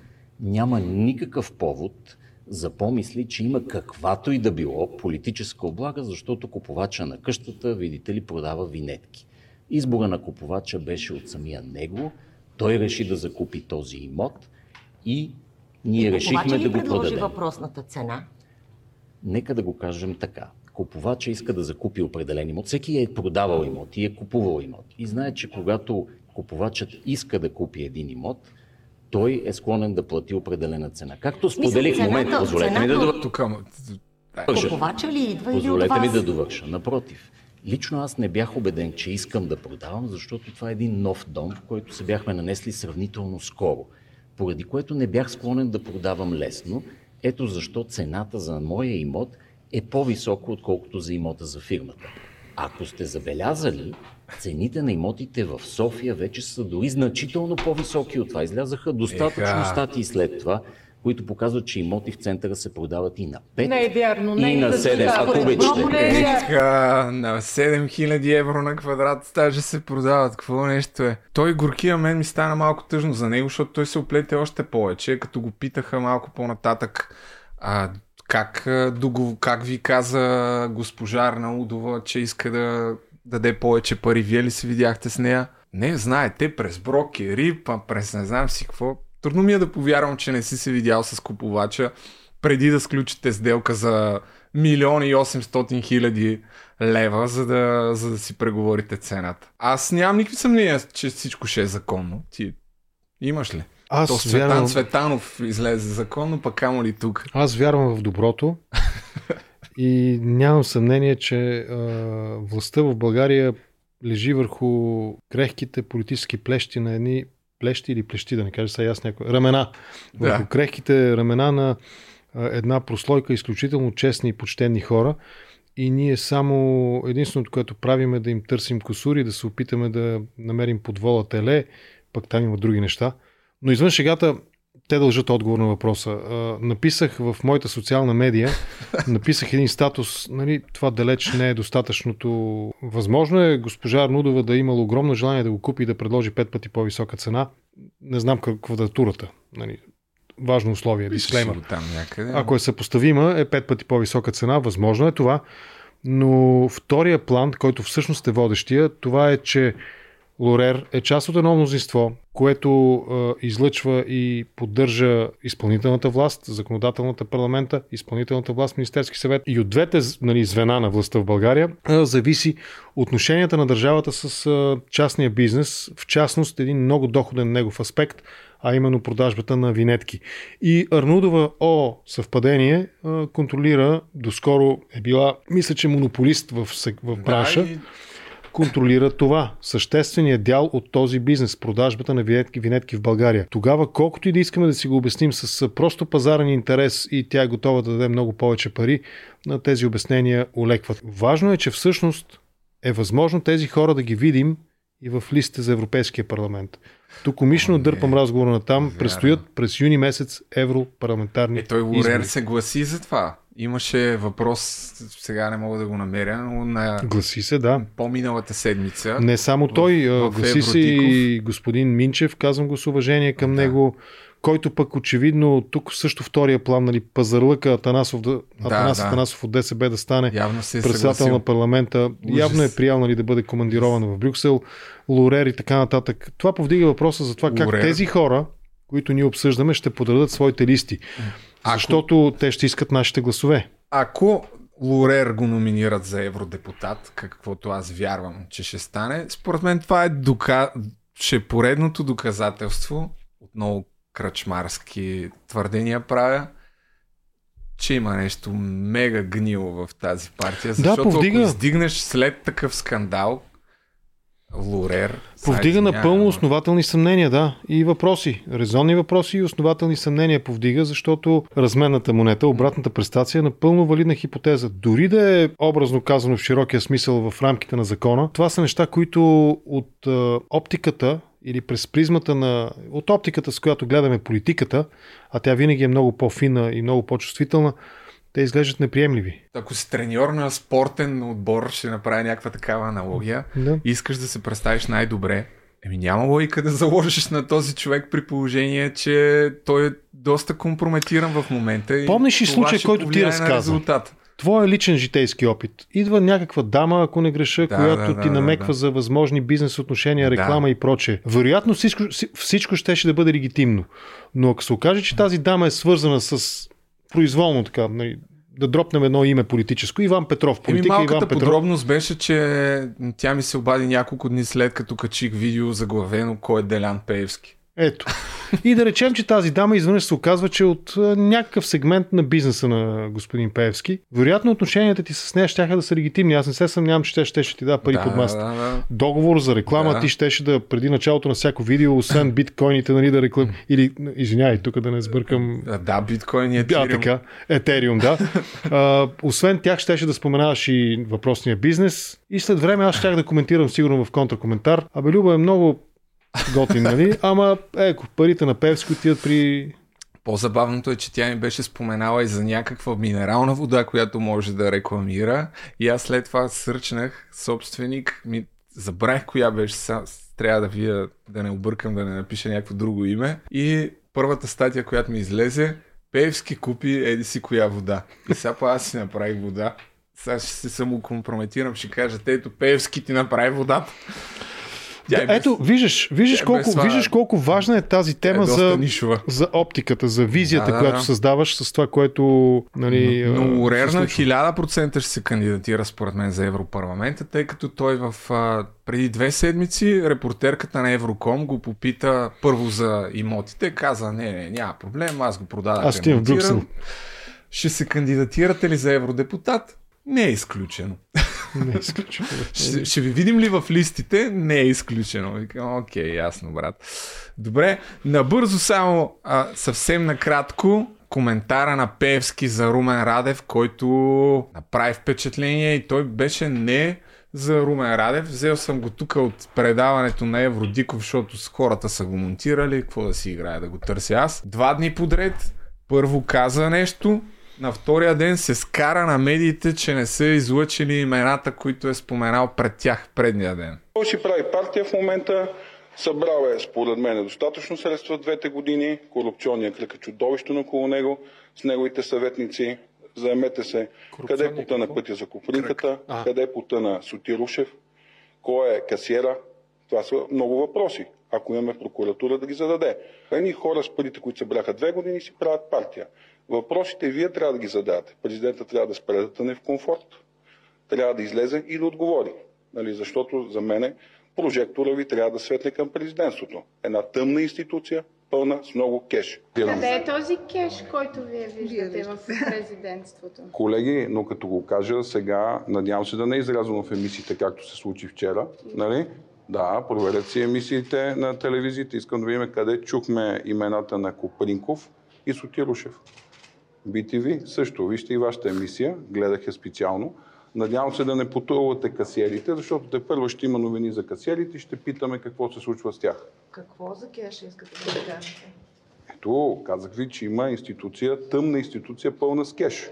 няма никакъв повод за помисли, че има каквато и да било политическа облага, защото купувача на къщата, видите ли, продава винетки. Избора на купувача беше от самия него. Той реши да закупи този имот и ние решихме Купувача да го предложи продадем. въпросната цена? Нека да го кажем така. Купувача иска да закупи определен имот. Всеки е продавал имот и е купувал имот. И знае, че когато купувачът иска да купи един имот, той е склонен да плати определена цена. Както споделих в момента, позволете ми да довърша. Купувача ли идва Позволете ми да довърша. Напротив, лично аз не бях убеден, че искам да продавам, защото това е един нов дом, в който се бяхме нанесли сравнително скоро, поради което не бях склонен да продавам лесно. Ето защо цената за моя имот е по-висока, отколкото за имота за фирмата. Ако сте забелязали, цените на имотите в София вече са дори значително по-високи от това. Излязаха достатъчно Еха. статии след това, които показват, че имоти в центъра се продават и на 5, Не е вярно. Не и е на да 7, става. ако обичате. Еха, на 7000 евро на квадрат стаже се продават. Какво нещо е? Той горкия мен ми стана малко тъжно за него, защото той се оплете още повече, като го питаха малко по-нататък а, как, как ви каза госпожа Арнаудова, че иска да даде повече пари. Вие ли се видяхте с нея? Не, знаете, през брокери, па през не знам си какво. Трудно ми е да повярвам, че не си се видял с купувача преди да сключите сделка за милион и 800 хиляди лева, за да, за да си преговорите цената. Аз нямам никакви съмнения, че всичко ще е законно. Ти имаш ли? Аз То Светан вярвам- Светанов излезе законно, пък камо ли тук? Аз вярвам в доброто и нямам съмнение, че а, властта в България лежи върху крехките политически плещи на едни плещи или плещи, да не кажа сега аз някой, рамена. Да. Върху крехките рамена на а, една прослойка изключително честни и почтени хора. И ние само единственото, което правим е да им търсим косури, да се опитаме да намерим подвола теле, пък там има други неща. Но извън шегата, те дължат отговор на въпроса. А, написах в моята социална медия, написах един статус, нали, това далеч не е достатъчното. Възможно е госпожа Арнудова да е имала огромно желание да го купи и да предложи пет пъти по-висока цена. Не знам как квадратурата. Нали, важно условие, дисклеймър. Пише го там някъде. Ако е съпоставима, е пет пъти по-висока цена. Възможно е това. Но втория план, който всъщност е водещия, това е, че Лорер е част от едно мнозинство, което е, излъчва и поддържа изпълнителната власт, законодателната парламента, изпълнителната власт, Министерски съвет. И от двете нали, звена на властта в България е, зависи отношенията на държавата с е, частния бизнес, в частност един много доходен негов аспект, а именно продажбата на винетки. И Арнудова, о, съвпадение, контролира, доскоро е била, мисля, че монополист в, в бранша. Да, и контролира това. Същественият дял от този бизнес, продажбата на винетки, винетки в България. Тогава, колкото и да искаме да си го обясним с просто пазарен интерес и тя е готова да даде много повече пари, на тези обяснения олекват. Важно е, че всъщност е възможно тези хора да ги видим и в листите за Европейския парламент. Тук умишлено дърпам разговора на там. Предстоят през юни месец европарламентарни Е, той Лорер избори. се гласи за това. Имаше въпрос, сега не мога да го намеря, но на Гласи се, да. по-миналата седмица. Не само той, в в, гласи се и господин Минчев, казвам го с уважение към да. него, който пък очевидно тук също втория план, нали, пазарлъка Атанасов, да, Атанас да. Атанасов от ДСБ да стане Явно се е председател съгласил. на парламента. Ужас. Явно е приял нали, да бъде командирован в Брюксел, Лорер и така нататък. Това повдига въпроса за това как Лорер. тези хора, които ние обсъждаме, ще подредат своите листи. Защото те ще искат нашите гласове. Ако Лорер го номинират за евродепутат, каквото аз вярвам, че ще стане, според мен това е, дока... ще е поредното доказателство, отново кръчмарски твърдения правя, че има нещо мега гнило в тази партия, защото повдига. ако издигнеш след такъв скандал, Лорер... Повдига напълно основателни съмнения, да. И въпроси. Резонни въпроси и основателни съмнения повдига, защото разменната монета, обратната престация е напълно валидна хипотеза. Дори да е образно казано в широкия смисъл в рамките на закона, това са неща, които от е, оптиката или през призмата на... от оптиката, с която гледаме политиката, а тя винаги е много по-фина и много по-чувствителна, те изглеждат неприемливи. Ако си треньор на спортен отбор, ще направя някаква такава аналогия. Да. Искаш да се представиш най-добре. Еми няма логика да заложиш на този човек при положение, че той е доста компрометиран в момента. И Помниш ли ще който ти разказа? Твоя личен житейски опит. Идва някаква дама, ако не греша, Да, която да, ти да, намеква да, да. за възможни бизнес отношения, Да. реклама и прочее. Вероятно всичко, си- всичко щеше да бъде легитимно. Но ако се окаже, че тази дама е свързана с произволно така, нали, да дропнем едно име политическо, Иван Петров, Еми политика малката Иван Петров. подробност беше, че тя ми се обади няколко дни след като качих видео заглавено кой е Делян Пеевски. Ето. И да речем, че тази дама изведнъж се оказва, че от а, някакъв сегмент на бизнеса на господин Пеевски, вероятно отношенията ти с нея ще да са легитимни. Аз не се съмнявам, че тя ще, ще ти да пари Да, под масата. да, да. Договор за реклама, Да. ти щеше да преди началото на всяко видео, освен биткоините, нали, да реклам... Или, извинявай, тук да не сбъркам. Да, биткоин и Да, етириум. така. Етериум, да. А, освен тях, щеше да споменаваш и въпросния бизнес. И след време аз щях да коментирам сигурно в контракоментар. Абе, Люба е много готин, нали? Ама, еко, парите на Певски отиват при... По-забавното е, че тя ми беше споменала и за някаква минерална вода, която може да рекламира. И аз след това сърчнах собственик. Ми... Забравих коя беше. Трябва да вия, да не объркам, да не напиша някакво друго име. И първата статия, която ми излезе, Певски купи еди си коя вода. И сега па аз си направих вода. Сега ще се самокомпрометирам, ще кажа, ето Певски ти направи водата. Тя е Да, ето, виждаш, виждаш, е колко, това- виждаш колко важна е тази тема доста за, нишова. за оптиката, за визията, Да, да, която да. създаваш с това, което нали, Но, но Лорер се на случва. 1000% ще се кандидатира според мен за Европарламента, тъй като той в а, преди две седмици репортерката на Евроком го попита първо за имотите, каза не, не, няма проблем, аз го продадах. Аз отивам в. Брюксел. Ще се кандидатирате ли за евродепутат? Не е изключено. Не е изключено. ще, ще ви видим ли в листите? Не е изключено. Окей, ясно, брат. Добре, набързо само а, съвсем накратко коментара на Певски за Румен Радев, който направи впечатление и той беше не за Румен Радев. Взел съм го тук от предаването на Евродиков, защото с хората са го монтирали. Какво да си играя, да го търся аз. Два дни подред първо каза нещо, на втория ден се скара на медиите, че не са излъчили имената, които е споменал пред тях предния ден. Той си прави партия в момента, събрал е според мен достатъчно средства в двете години, корупционния кръг е чудовищен около него, с неговите съветници, заемете се. Къде е пута на пътя за Копринката, къде е пута на Сотирушев, кой е касиера, това са много въпроси. Ако имаме прокуратура да ги зададе. Едни хора с парите, които събраха две години, си правят партия. Въпросите вие трябва да ги зададете. Президента трябва да спре да тъне в комфорт. Трябва да излезе и да отговори. Нали, защото за мен прожектора ви трябва да светне към президентството. Една тъмна институция, пълна с много кеш. Къде е този кеш, който вие виждате в президентството? Колеги, но като го кажа сега, надявам се да не е изрязано в емисиите, както се случи вчера. Нали? Да, проверят си емисиите на телевизиите. Искам да видим къде чухме имената на Копринков и Сотирушев. BTV също. Вижте и вашата емисия. Гледах я специално. Надявам се да не потълвате касиерите, защото те първо ще има новини за касиерите и ще питаме какво се случва с тях. Какво за кеш искате да кажете? Ето, казах ви, че има институция, тъмна институция, пълна с кеш,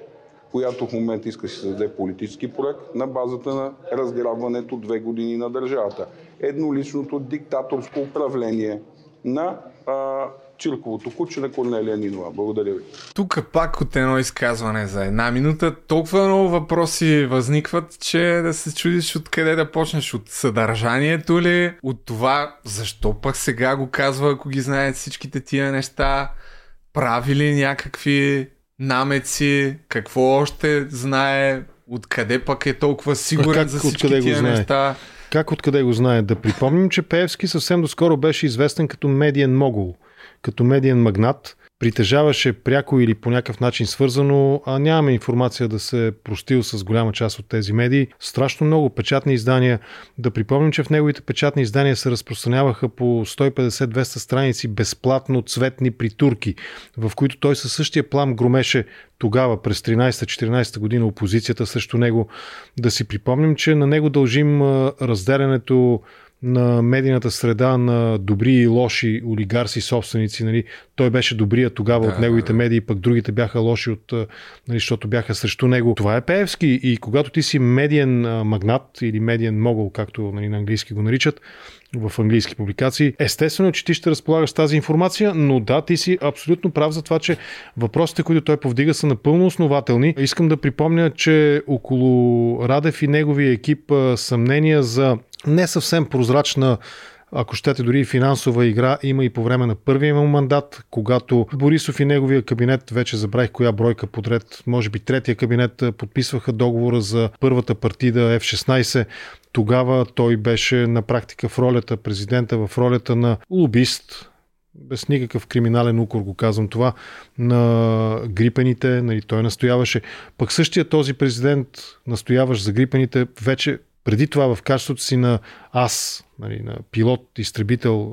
която в момента иска да си създаде политически проект на базата на разграбването две години на държавата. Едноличното диктаторско управление на а, Чирковото куче на Корнелия Нинова. Благодаря ви. Тук пак от едно изказване за една минута толкова много въпроси възникват, че да се чудиш откъде да почнеш. От съдържанието ли? От това защо пък сега го казва, ако ги знаят всичките тия неща? Прави ли някакви намеци? Какво още знае? Откъде пък е толкова сигурен как, за всички тия знае? неща? Как откъде го знае? Да припомним, че Пеевски съвсем доскоро беше известен като медиен могул, като медиен магнат. Притежаваше пряко или по някакъв начин свързано, а нямаме информация да се е простил с голяма част от тези медии. Страшно много печатни издания. Да припомним, че в неговите печатни издания се разпространяваха по 150-200 страници безплатно цветни притурки, в които той със същия плам громеше тогава, през 13-14 година, опозицията срещу него. Да си припомним, че на него дължим разделянето на медийната среда на добри и лоши олигарси собственици. Нали. Той беше добрия тогава Да, от неговите медии, пък другите бяха лоши, от, нали, защото бяха срещу него. Това е Пеевски и когато ти си медиен магнат или медиен могъл, както нали, на английски го наричат, в английски публикации. Естествено, че ти ще разполагаш тази информация, но да, ти си абсолютно прав за това, че въпросите, които той повдига, са напълно основателни. Искам да припомня, че около Радев и неговия екип съмнения за не съвсем прозрачна ако щете дори и финансова игра, има и по време на първия му мандат, когато Борисов и неговия кабинет, вече забравих коя бройка подред, може би третия кабинет, подписваха договора за първата партида F-16. Тогава той беше на практика в ролята, президента в ролята на лобист, без никакъв криминален укор го казвам това, на грипените, нали, той настояваше. Пък същия този президент, настояваш за грипените, вече преди това в качеството си на аз, нали, на пилот, изтребител,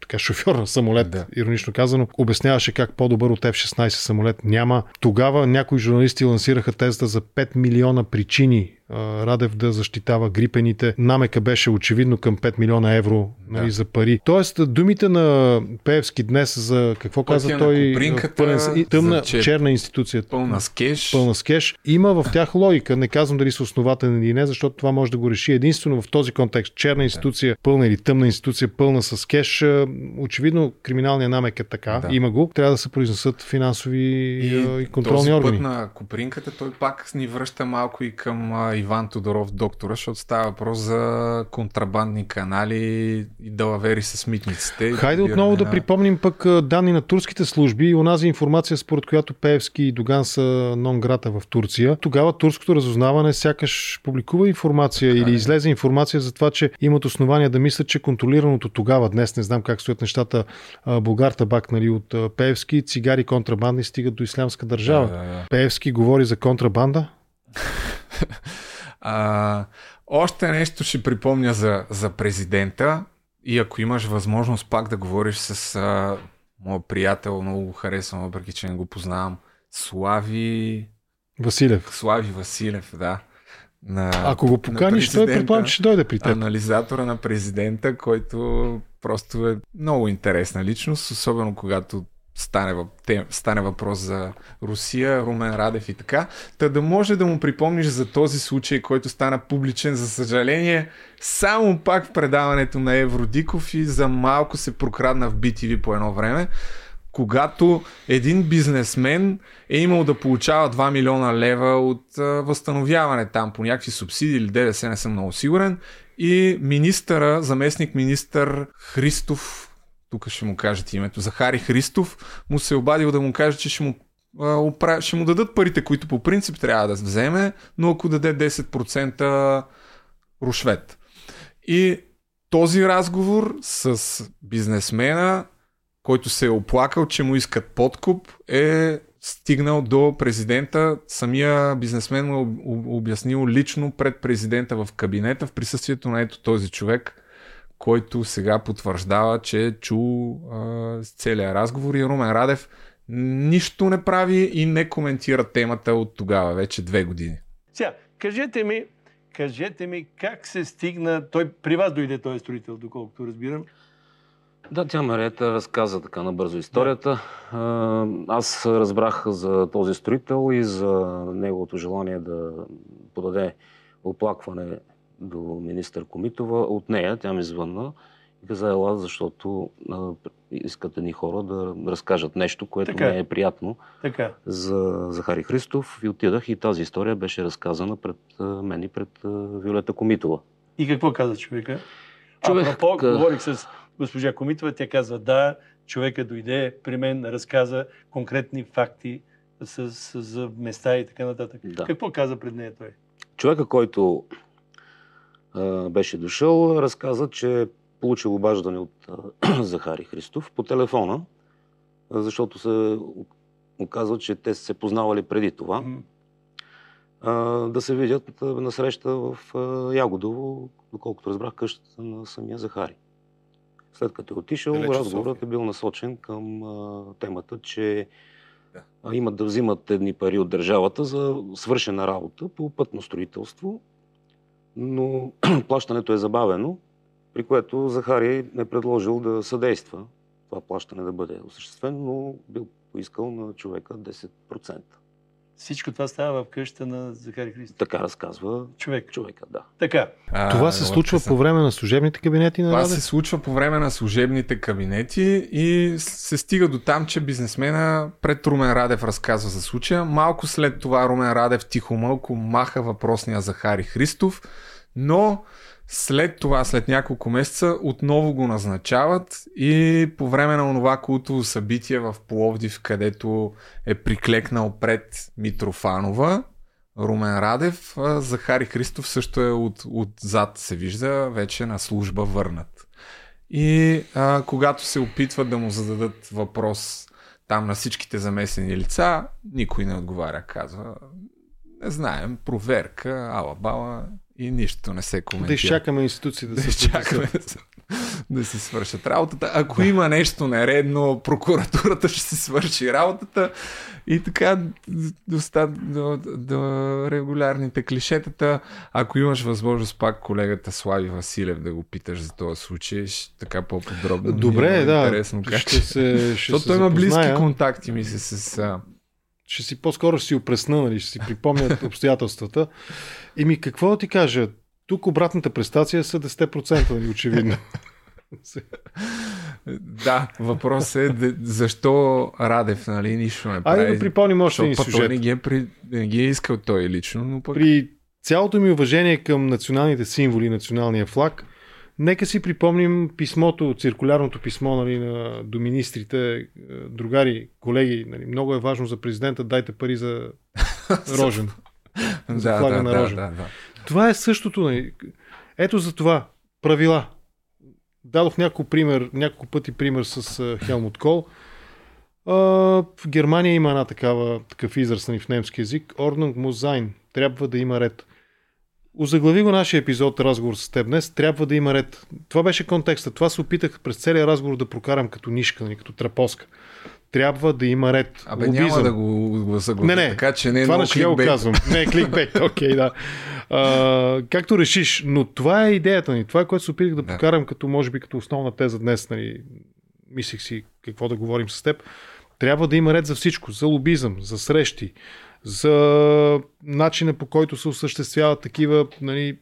така, шофьор на самолет, да. иронично казано, обясняваше как по-добър от F-16 самолет няма. Тогава някои журналисти лансираха тезата за 5 милиона причини Радев да защитава грипените. Намека беше очевидно към 5 милиона евро нали, Да. за пари. Тоест, думите на Пеевски днес за какво Пътя каза той? Пълен, и тъмна, че- черна институция. Пълна с кеш. Пълна с кеш. Има в тях логика. Не казвам дали са основателни или не, защото това може да го реши единствено в този контекст. Черна институция, пълна или тъмна институция, пълна с кеш. Очевидно, криминалният намек е така. Да. Има го. Трябва да се произнесат финансови и, и контролни този органи. път на Копринката той пак ни връща малко и към Иван Тодоров, доктора, защото става въпрос за контрабандни канали и далавери с митниците. Хайде отново да на- припомним пък данни на турските служби и онази информация, според която Пеевски и Доган са нон-грата в Турция. Тогава турското разузнаване сякаш публикува информация или излезе информация за това, че имат основания да мислят, че контролираното тогава, днес не знам как стоят нещата, а, Булгар табак нали, от Пеевски, цигари контрабандни стигат до ислямска държава. Да, да, да. Пеевски говори за контрабанда. А, още нещо ще припомня за, за президента и ако имаш възможност пак да говориш с а, моят приятел, много го харесвам, въпреки че не го познавам, Слави... Василев. Слави Василев, да. На, Ако го поканиш, той предполагам, че ще дойде при теб. Анализатора на президента, който просто е много интересна личност, особено когато стане, въп- стане въпрос за Русия, Румен Радев и така. Та да може да му припомниш за този случай, който стана публичен, за съжаление, само пак в предаването на Евродиков и за малко се прокрадна в BTV по едно време, когато един бизнесмен е имал да получава 2 милиона лева от възстановяване там по някакви субсидии или ДДС, не съм много сигурен. И министъра, заместник министър Христов, тук ще му кажете името, Захари Христов, му се е обадил да му каже, че ще му, опра... ще му дадат парите, които по принцип трябва да вземе, но ако даде 10% рушвет. И този разговор с бизнесмена който се е оплакал, че му искат подкуп, е стигнал до президента. Самия бизнесмен му е обяснил лично пред президента в кабинета в присъствието на ето този човек, който сега потвърждава, че чу а, целият разговор и Румен Радев нищо не прави и не коментира темата от тогава, вече две години. Сега, кажете ми, кажете ми как се стигна, той при вас дойде този строител, доколкото разбирам. Да, тя Марията разказа така набързо историята. Аз разбрах за този строител и за неговото желание да подаде оплакване до министър Комитова. От нея тя ми звънна и каза, ела, защото искат едни хора да разкажат нещо, което така. не е приятно така. за Захари Христов. И отидах и тази история беше разказана пред мен и пред Виолета Комитова. И какво каза човека? Човек... Апропо, говорих с госпожа Комитова, тя казва да, човека дойде при мен, разказа конкретни факти с, с, за места и така нататък. Да. Какво каза пред нея той? Човека, който а, беше дошъл, разказа, че получил обаждане от Захари Христов по телефона, защото се оказва, че те са се познавали преди това. Mm-hmm. Да се видят на среща в Ягодово, доколкото разбрах къщата на самия Захари. След като е отишъл, Далече разговорът е бил насочен към а, темата, че да. имат да взимат едни пари от държавата за свършена работа по пътно строителство, но плащането е забавено, при което Захари е предложил да съдейства това плащане да бъде осъществено, но бил поискал на човека 10%. Всичко това става в къщата на Захари Христов. Така разказва човек. човека, да. Така. А, това се случва по време на служебните кабинети на Това Раде? се случва по време на служебните кабинети и се стига до там, че бизнесмена пред Румен Радев разказва за случая. Малко след това Румен Радев тихомълко маха въпросния Захари Христов, но след това, след няколко месеца, отново го назначават и по време на онова култово събитие в Пловдив, където е приклекнал пред Митрофанова, Румен Радев, Захари Христов също е от, отзад се вижда, вече на служба върнат. И а, когато се опитват да му зададат въпрос там на всичките замесени лица, никой не отговаря, казва не знаем, проверка, ала-бала и нищо не се коментира. Да изчакаме институции да, да се изчакаме да си свършат работата. Ако има нещо нередно, прокуратурата ще си свърши работата и така до, до, до регулярните клишетата. Ако имаш възможност пак колегата Слави Василев да го питаш за този случай, ще така по-подробно. Добре, е да. Интересно как ще се, ще Защото се има запозная. близки контакти, мисля, с ще си по-скоро ще си опресна, нали, ще си припомнят обстоятелствата. И ми какво да ти кажа? Тук обратната престация са 10%, нали, очевидно. да, въпрос е защо Радев нали, нищо не прави. Айде да припомним още един сюжет. Не ги, е при... не ги е искал той лично, но пък... При цялото ми уважение към националните символи, националния флаг, Нека си припомним писмото, циркулярното писмо нали, на, до министрите, другари, колеги. Нали, много е важно за президента, дайте пари за Рожен. за да, да, на да, Рожен. да, да. Това е същото. Нали. Ето за това. Правила. Дадох няколко, пример, няколко пъти пример с uh, Хелмут Кол. В Германия има една такава, такъв израз нали, в немски язик. Muss sein. Трябва да има ред. Озаглави го нашия епизод, разговор с теб днес. Трябва да има ред. Това беше контекста. Това се опитах през целия разговор да прокарам като нишка, нали, като трапоска. Трябва да има ред. Абе, Лобизъм. няма да го, заглави. Не, не. Така, че не е това ще го казвам. Не е кликбейт. Окей, okay, да. А, както решиш. Но това е идеята ни. Това е което се опитах да, да покарам като, може би, като основна теза днес. Нали. Мислих си какво да говорим с теб. Трябва да има ред за всичко. За лобизъм, за срещи, за начина по който се осъществяват такива нали,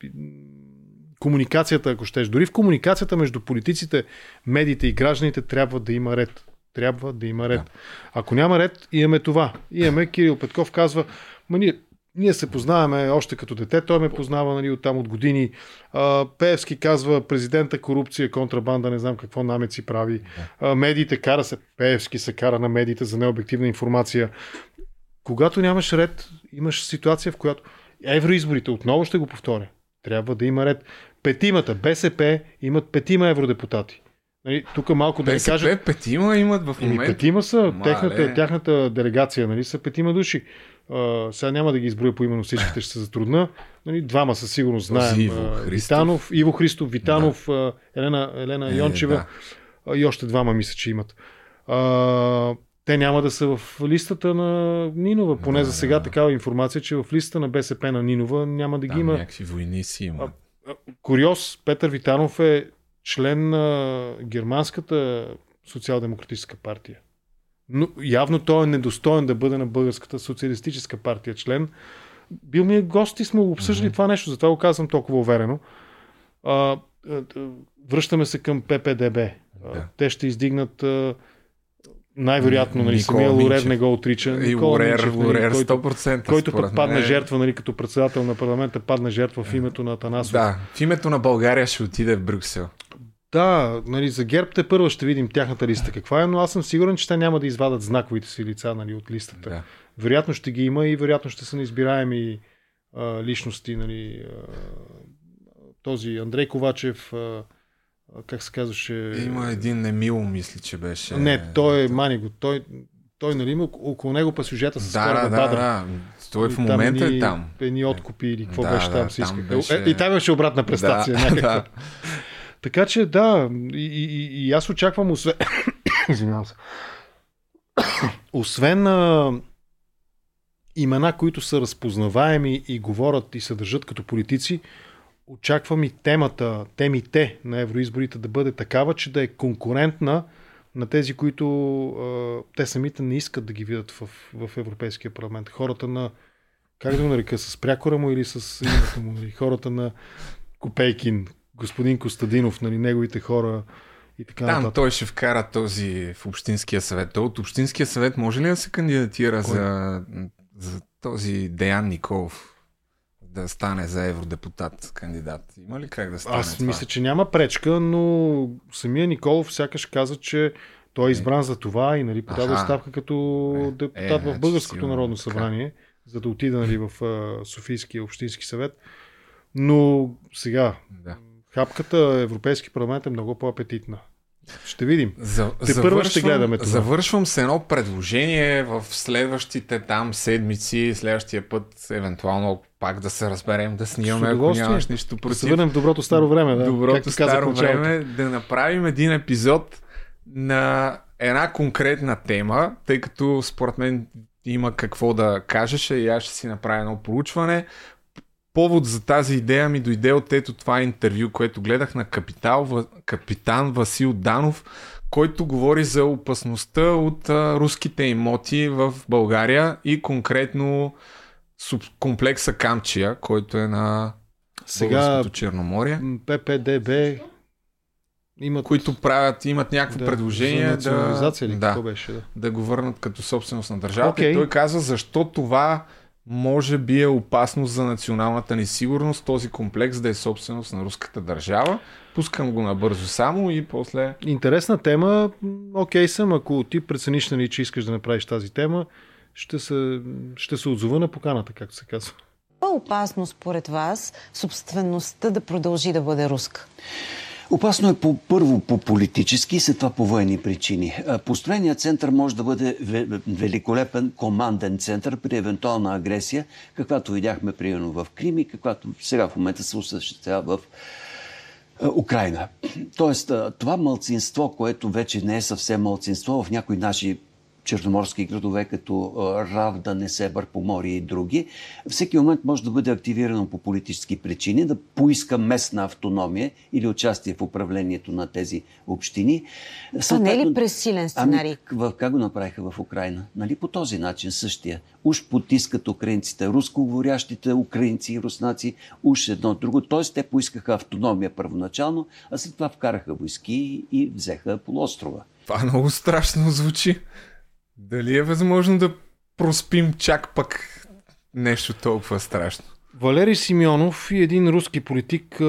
комуникацията, ако щеш. Дори в комуникацията между политиците, медиите и гражданите трябва да има ред. Трябва да има ред. Да. Ако няма ред, имаме това. Имаме Кирил Петков казва, ма ние, ние се познаваме още като дете, той ме познава нали, от там от години. А, Певски казва президента корупция, контрабанда, не знам какво намеци прави. А, медиите кара се, Певски се кара на медиите за необективна информация когато нямаш ред, имаш ситуация, в която евроизборите, отново ще го повторя, трябва да има ред. Петимата, БСП имат петима евродепутати. Нали, тук малко да ви кажа... петима имат в момента. петима са, Мале. техната, тяхната делегация нали, са петима души. А, сега няма да ги изброя по именно всичките, ще се затрудна. Нали, двама със сигурност знаем. Иво Христов. Витанов, Иво Христов, Витанов, а, Елена, Елена Е, Йончева да. и още двама мисля, че имат. А, те няма да са в листата на Нинова. Поне за сега такава информация, че в листата на БСП на Нинова няма да ги Там има. някакви войни си има. Куриоз, Петър Витанов е член на германската социал-демократическа партия. Но явно той е недостоен да бъде на българската социалистическа партия член. Бил ми е гост и сме го обсъждали това нещо, затова го казвам толкова уверено. А, а, а, връщаме се към ППДБ. А, Те ще издигнат а, най-вероятно, нали, Никола самия Лорер не го отрича. И Никола Лорер, Минчев, нали, Лорер който, 100%, който според пък падна мен. жертва, нали, като председател на парламента, падна жертва в името на Атанасов. Да, в името на България ще отиде в Брюксел. Да, нали, за ГЕРБ те първо ще видим тяхната листа каква е, но аз съм сигурен, че те няма да извадат знаковите си лица нали, от листата. Да. Вероятно ще ги има и вероятно ще са неизбираеми а, личности. Нали, а, този Андрей Ковачев, а, как се казваше? Има един Емил, мисля, че беше. Не, той е Маниго. Той, той нали, има около него па сюжета с Да, да, Бадър. да. Той в там момента е там. Едни откупи или какво Да, беше да, там си там искаха. беше- Е, и там имаше обратна престация. Да, някаква. да. Така че да, и, и, и аз очаквам, освен... Извинявам се. освен а, имена, които са разпознаваеми и говорят и се държат като политици, очаквам и темата, темите на евроизборите да бъде такава, че да е конкурентна на тези, които а, те самите не искат да ги видят в, в Европейския парламент. Хората на, как да го нарека, с прякора му или с името му, нали? хората на Копейкин, господин Костадинов, нали, неговите хора и така Там нататък. той ще вкара този в Общинския съвет. Той от Общинския съвет може ли да се кандидатира Кой? за, за този Деян Николов? Да стане за евродепутат кандидат. Има ли как да стане Аз това? мисля, че няма пречка, но самия Николов сякаш каза, че той е избран за това и нали, подаде Аха. оставка като депутат е, в значи Българското сигурно народно така. събрание, за да отида нали, в Софийския общински съвет. Но сега, Да. хапката Европейски парламент е много по-апетитна. Ще видим. За, Те първо ще гледаме това. Завършвам с едно предложение в следващите там седмици, следващия път, евентуално пак да се разберем, да снимаме, ако нямаш нищо против. Да се върнем в доброто старо време, да. Доброто както старо време, да направим един епизод на една конкретна тема, тъй като според мен има какво да кажеш и аз ще си направя едно проучване. Повод за тази идея ми дойде от ето това интервю, което гледах на капитал, капитан Васил Данов, който говори за опасността от а, руските имоти в България и конкретно комплекса Камчия, който е на Сега Черноморие. ППДБ имат... които правят, имат някакво Да, предложение да, ли? да, беше, да? да го върнат като собственост на държавата. Окей. И той казва защо това може би е опасност за националната ни сигурност, този комплекс да е собственост на руската държава. Пускам го набързо само и после... Интересна тема. Окей съм, ако ти прецениш, нали, че искаш да направиш тази тема, ще се, ще се отзова на поканата, както се казва. По-опасно според вас собствеността да продължи да бъде руска? Опасно е по, първо по политически, след това по военни причини. А, Построеният център може да бъде ве- великолепен команден център при евентуална агресия, каквато видяхме примерно в Крим и каквато сега в момента се осъществява в а, Украина. Тоест, а, това мълцинство, което вече не е съвсем мълцинство в някои наши черноморски градове, като Равда, Несебър, Поморие и други, всеки момент може да бъде активирано по политически причини, да поиска местна автономия или участие в управлението на тези общини. Това не е ли пресилен сценарий? Ами, в, как го направиха в Украина? Нали по този начин същия. Уж потискат украинците, рускоговорящите украинци и руснаци, уж едно друго. Тоест те поискаха автономия първоначално, а след това вкараха войски и взеха полуострова. Това много страшно звучи. Дали е възможно да проспим чак пък нещо толкова страшно? Валерий Симеонов и един руски политик,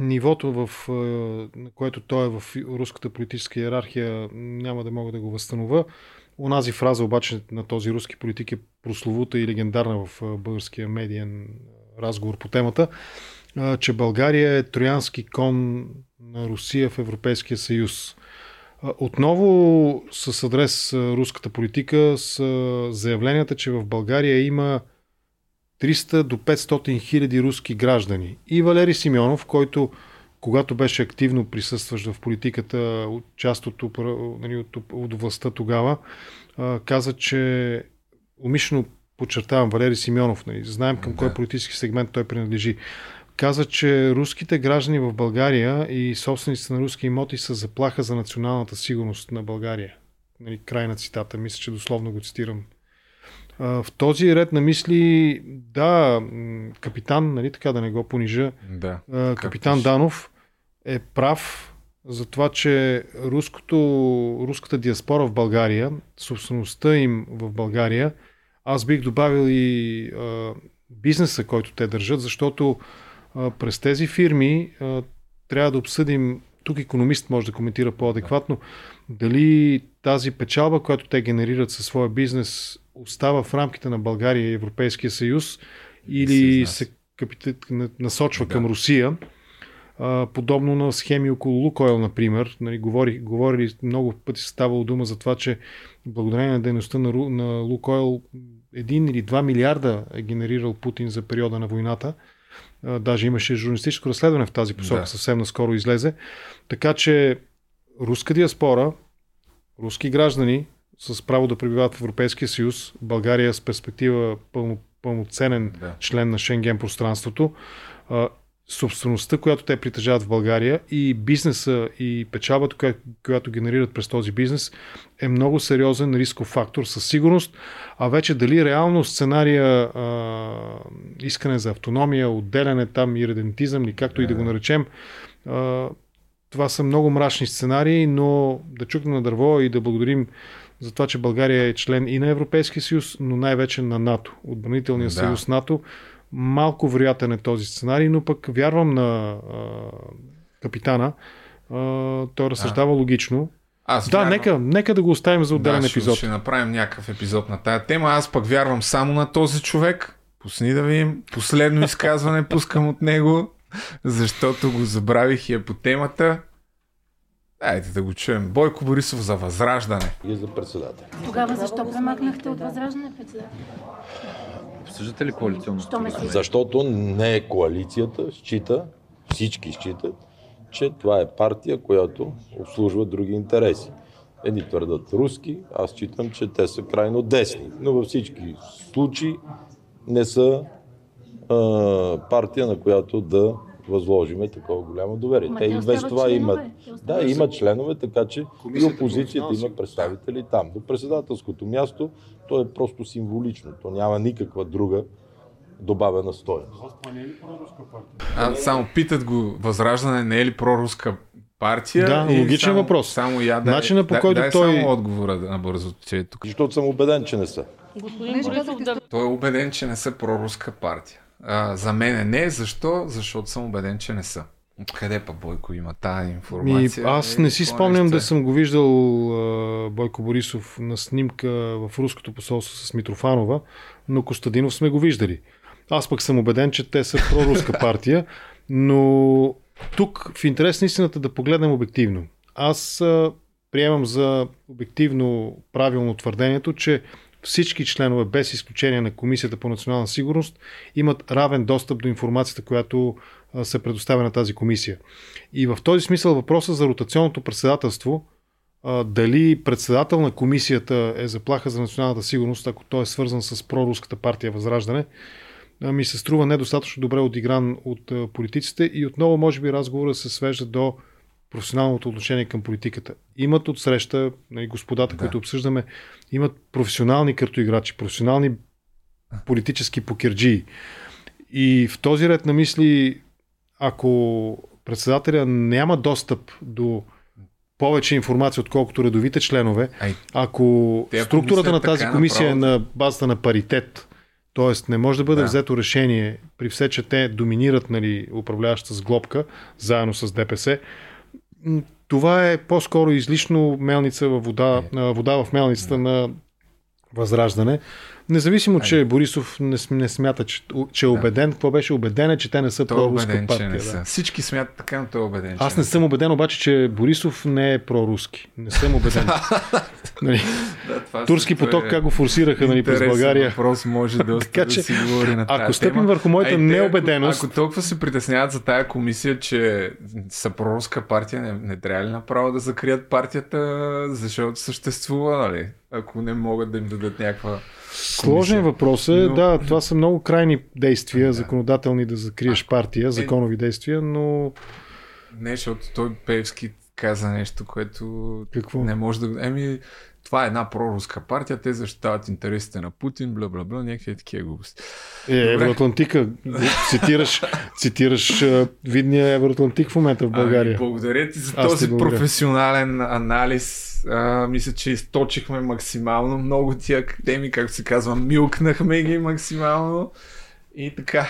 нивото, в, което той е в руската политическа иерархия, няма да мога да го възстановя. Онази фраза обаче на този руски политик е прословута и легендарна в българския медиен разговор по темата, че България е троянски кон на Русия в Европейския съюз. Отново с адрес руската политика с заявленията, че в България има 300 до 500 хиляди руски граждани. И Валери Симеонов, който когато беше активно присъстващ в политиката, част от, нали, от, от властта тогава, каза, че умишлено подчертавам Валери Симеонов, нали, знаем към да. кой политически сегмент той принадлежи, каза, че руските граждани в България и собствениците на руски имоти са заплаха за националната сигурност на България. Нали, край на цитата, мисля, че дословно го цитирам. В този ред на мисли, да, капитан, нали така да не го понижа, да, капитан Данов е прав за това, че руското, руската диаспора в България, собствеността им в България, аз бих добавил и а, бизнеса, който те държат, защото през тези фирми трябва да обсъдим, тук економист може да коментира по-адекватно, дали тази печалба, която те генерират със своя бизнес, остава в рамките на България и Европейския съюз или се, насочва да. към Русия а, подобно на схеми около Лукойл, например. Нали, говори, говорили много пъти се ставало дума за това, че благодарение на дейността на, на Лукойл 1 или 2 милиарда е генерирал Путин за периода на войната. Даже имаше журналистическо разследване в тази посока, да. съвсем наскоро излезе. Така че руска диаспора, руски граждани с право да пребивават в Европейския съюз, България с перспектива пълно, пълноценен да. член на Шенген пространството, собствеността, която те притежават в България и бизнеса и печалбата, която, която генерират през този бизнес, е много сериозен рисков фактор със сигурност. А вече дали реално сценария а, искане за автономия, отделяне там и редентизъм, или както и да го наречем, а, това са много мрачни сценарии, но да чукнем на дърво и да благодарим за това, че България е член и на Европейския съюз, но най-вече на НАТО, отбранителния да. съюз НАТО, Малко вероятен е този сценарий, но пък вярвам на а, капитана. А, той разсъждава а. логично. Аз да, вярвам... нека, нека да го оставим за отделен да, епизод. Ще, ще направим някакъв епизод на тая тема. Аз пък вярвам само на този човек. Пусни да видим. Последно изказване пускам от него, защото го забравих и е по темата. Дайте да го чуем. Бойко Борисов за възраждане. И за председател. Тогава защо премахнахте от възраждане председател? Обсъждате ли коалиционно Защото не е коалицията, счита, всички считат, че това е партия, която обслужва други интереси. Едни твърдат руски, аз считам, че те са крайно десни. Но във всички случаи не са а, партия, на която да възложиме такова голямо доверие. Ма те и без това членове. имат. Да, имат членове, така че и опозицията има представители там. До председателското място то е просто символично. То няма никаква друга добавена стоеност. А, само питат го, Възраждане не е ли проруска партия? Да, логичен само, въпрос. Само я дай, Начина по който дай, той... само отговора на бързо, че е тук. Защото съм убеден, че не са. Той е убеден, че не са проруска партия. А, за мен не. Защо? Защото съм убеден, че не са. Откъде па Бойко има тази информация? Ми, аз не си спомням да съм го виждал а, Бойко Борисов на снимка в руското посолство с Митрофанова, но Костадинов сме го виждали. Аз пък съм убеден, че те са проруска партия, но тук в интерес на истината да погледнем обективно. Аз а, приемам за обективно правилно твърдението, че всички членове, без изключение на Комисията по национална сигурност, имат равен достъп до информацията, която се предоставя на тази комисия. И в този смисъл въпроса за ротационното председателство, дали председател на комисията е заплаха за националната сигурност, ако той е свързан с проруската партия Възраждане, ми се струва недостатъчно добре отигран от политиците и отново може би разговора се свежда до професионалното отношение към политиката. Имат от среща, нали, господата, да. които обсъждаме, имат професионални картоиграчи, професионални политически покерджии. И в този ред на мисли, ако председателя няма достъп до повече информация, отколкото редовите членове, ако структурата на тази комисия е на базата на паритет, т.е. не може да бъде да. взето решение при все, че те доминират нали, управляващата сглобка, заедно с ДПС, това е по-скоро излишно мелница във вода, е. вода в мелницата на възраждане. Независимо, че Борисов не, не смята, че, че е убеден, какво беше убеден е, че те не са е проруска партия. не да. са. Всички смятат така, но той е убеден, Аз не съм убеден обаче, че Борисов не е проруски. Не съм убеден. нали? Да, Турски също поток е как го форсираха нали, през България. въпрос може да, Така да че, си говори на тази ако стъпим тема. върху моята неубеденост- Ако, ако толкова се притесняват за тая комисия, че са проруска партия, не, не трябва ли направо да закрият партията, защото съществува, нали? Ако не могат да им дадат някаква Сложен въпрос е, Но- да, това са много крайни действия, законодателни да закриеш партия, Е, законови действия, но Не, защото той Певски каза нещо, което Какво? не може да... Еми, това е една проруска партия, те защитават интересите на Путин, бла бла бла, някакви такива глупости. е, Евроатлантика. Цитираш, цитираш видния Евроатлантик в момента в България. Ами, благодаря ти за Аз този благодаря. професионален анализ. А, мисля, че източихме максимално много тия теми, както се казва, милкнахме ги максимално. И така.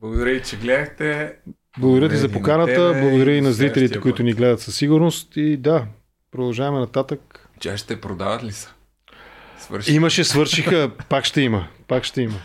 Благодаря и, че гледахте. Благодаря ти за поканата, благодаря и на зрителите, които ни гледат със сигурност. И да, продължаваме нататък. Чашите продават ли са? Свърши. Имаше, свършиха, пак ще има. Пак ще има.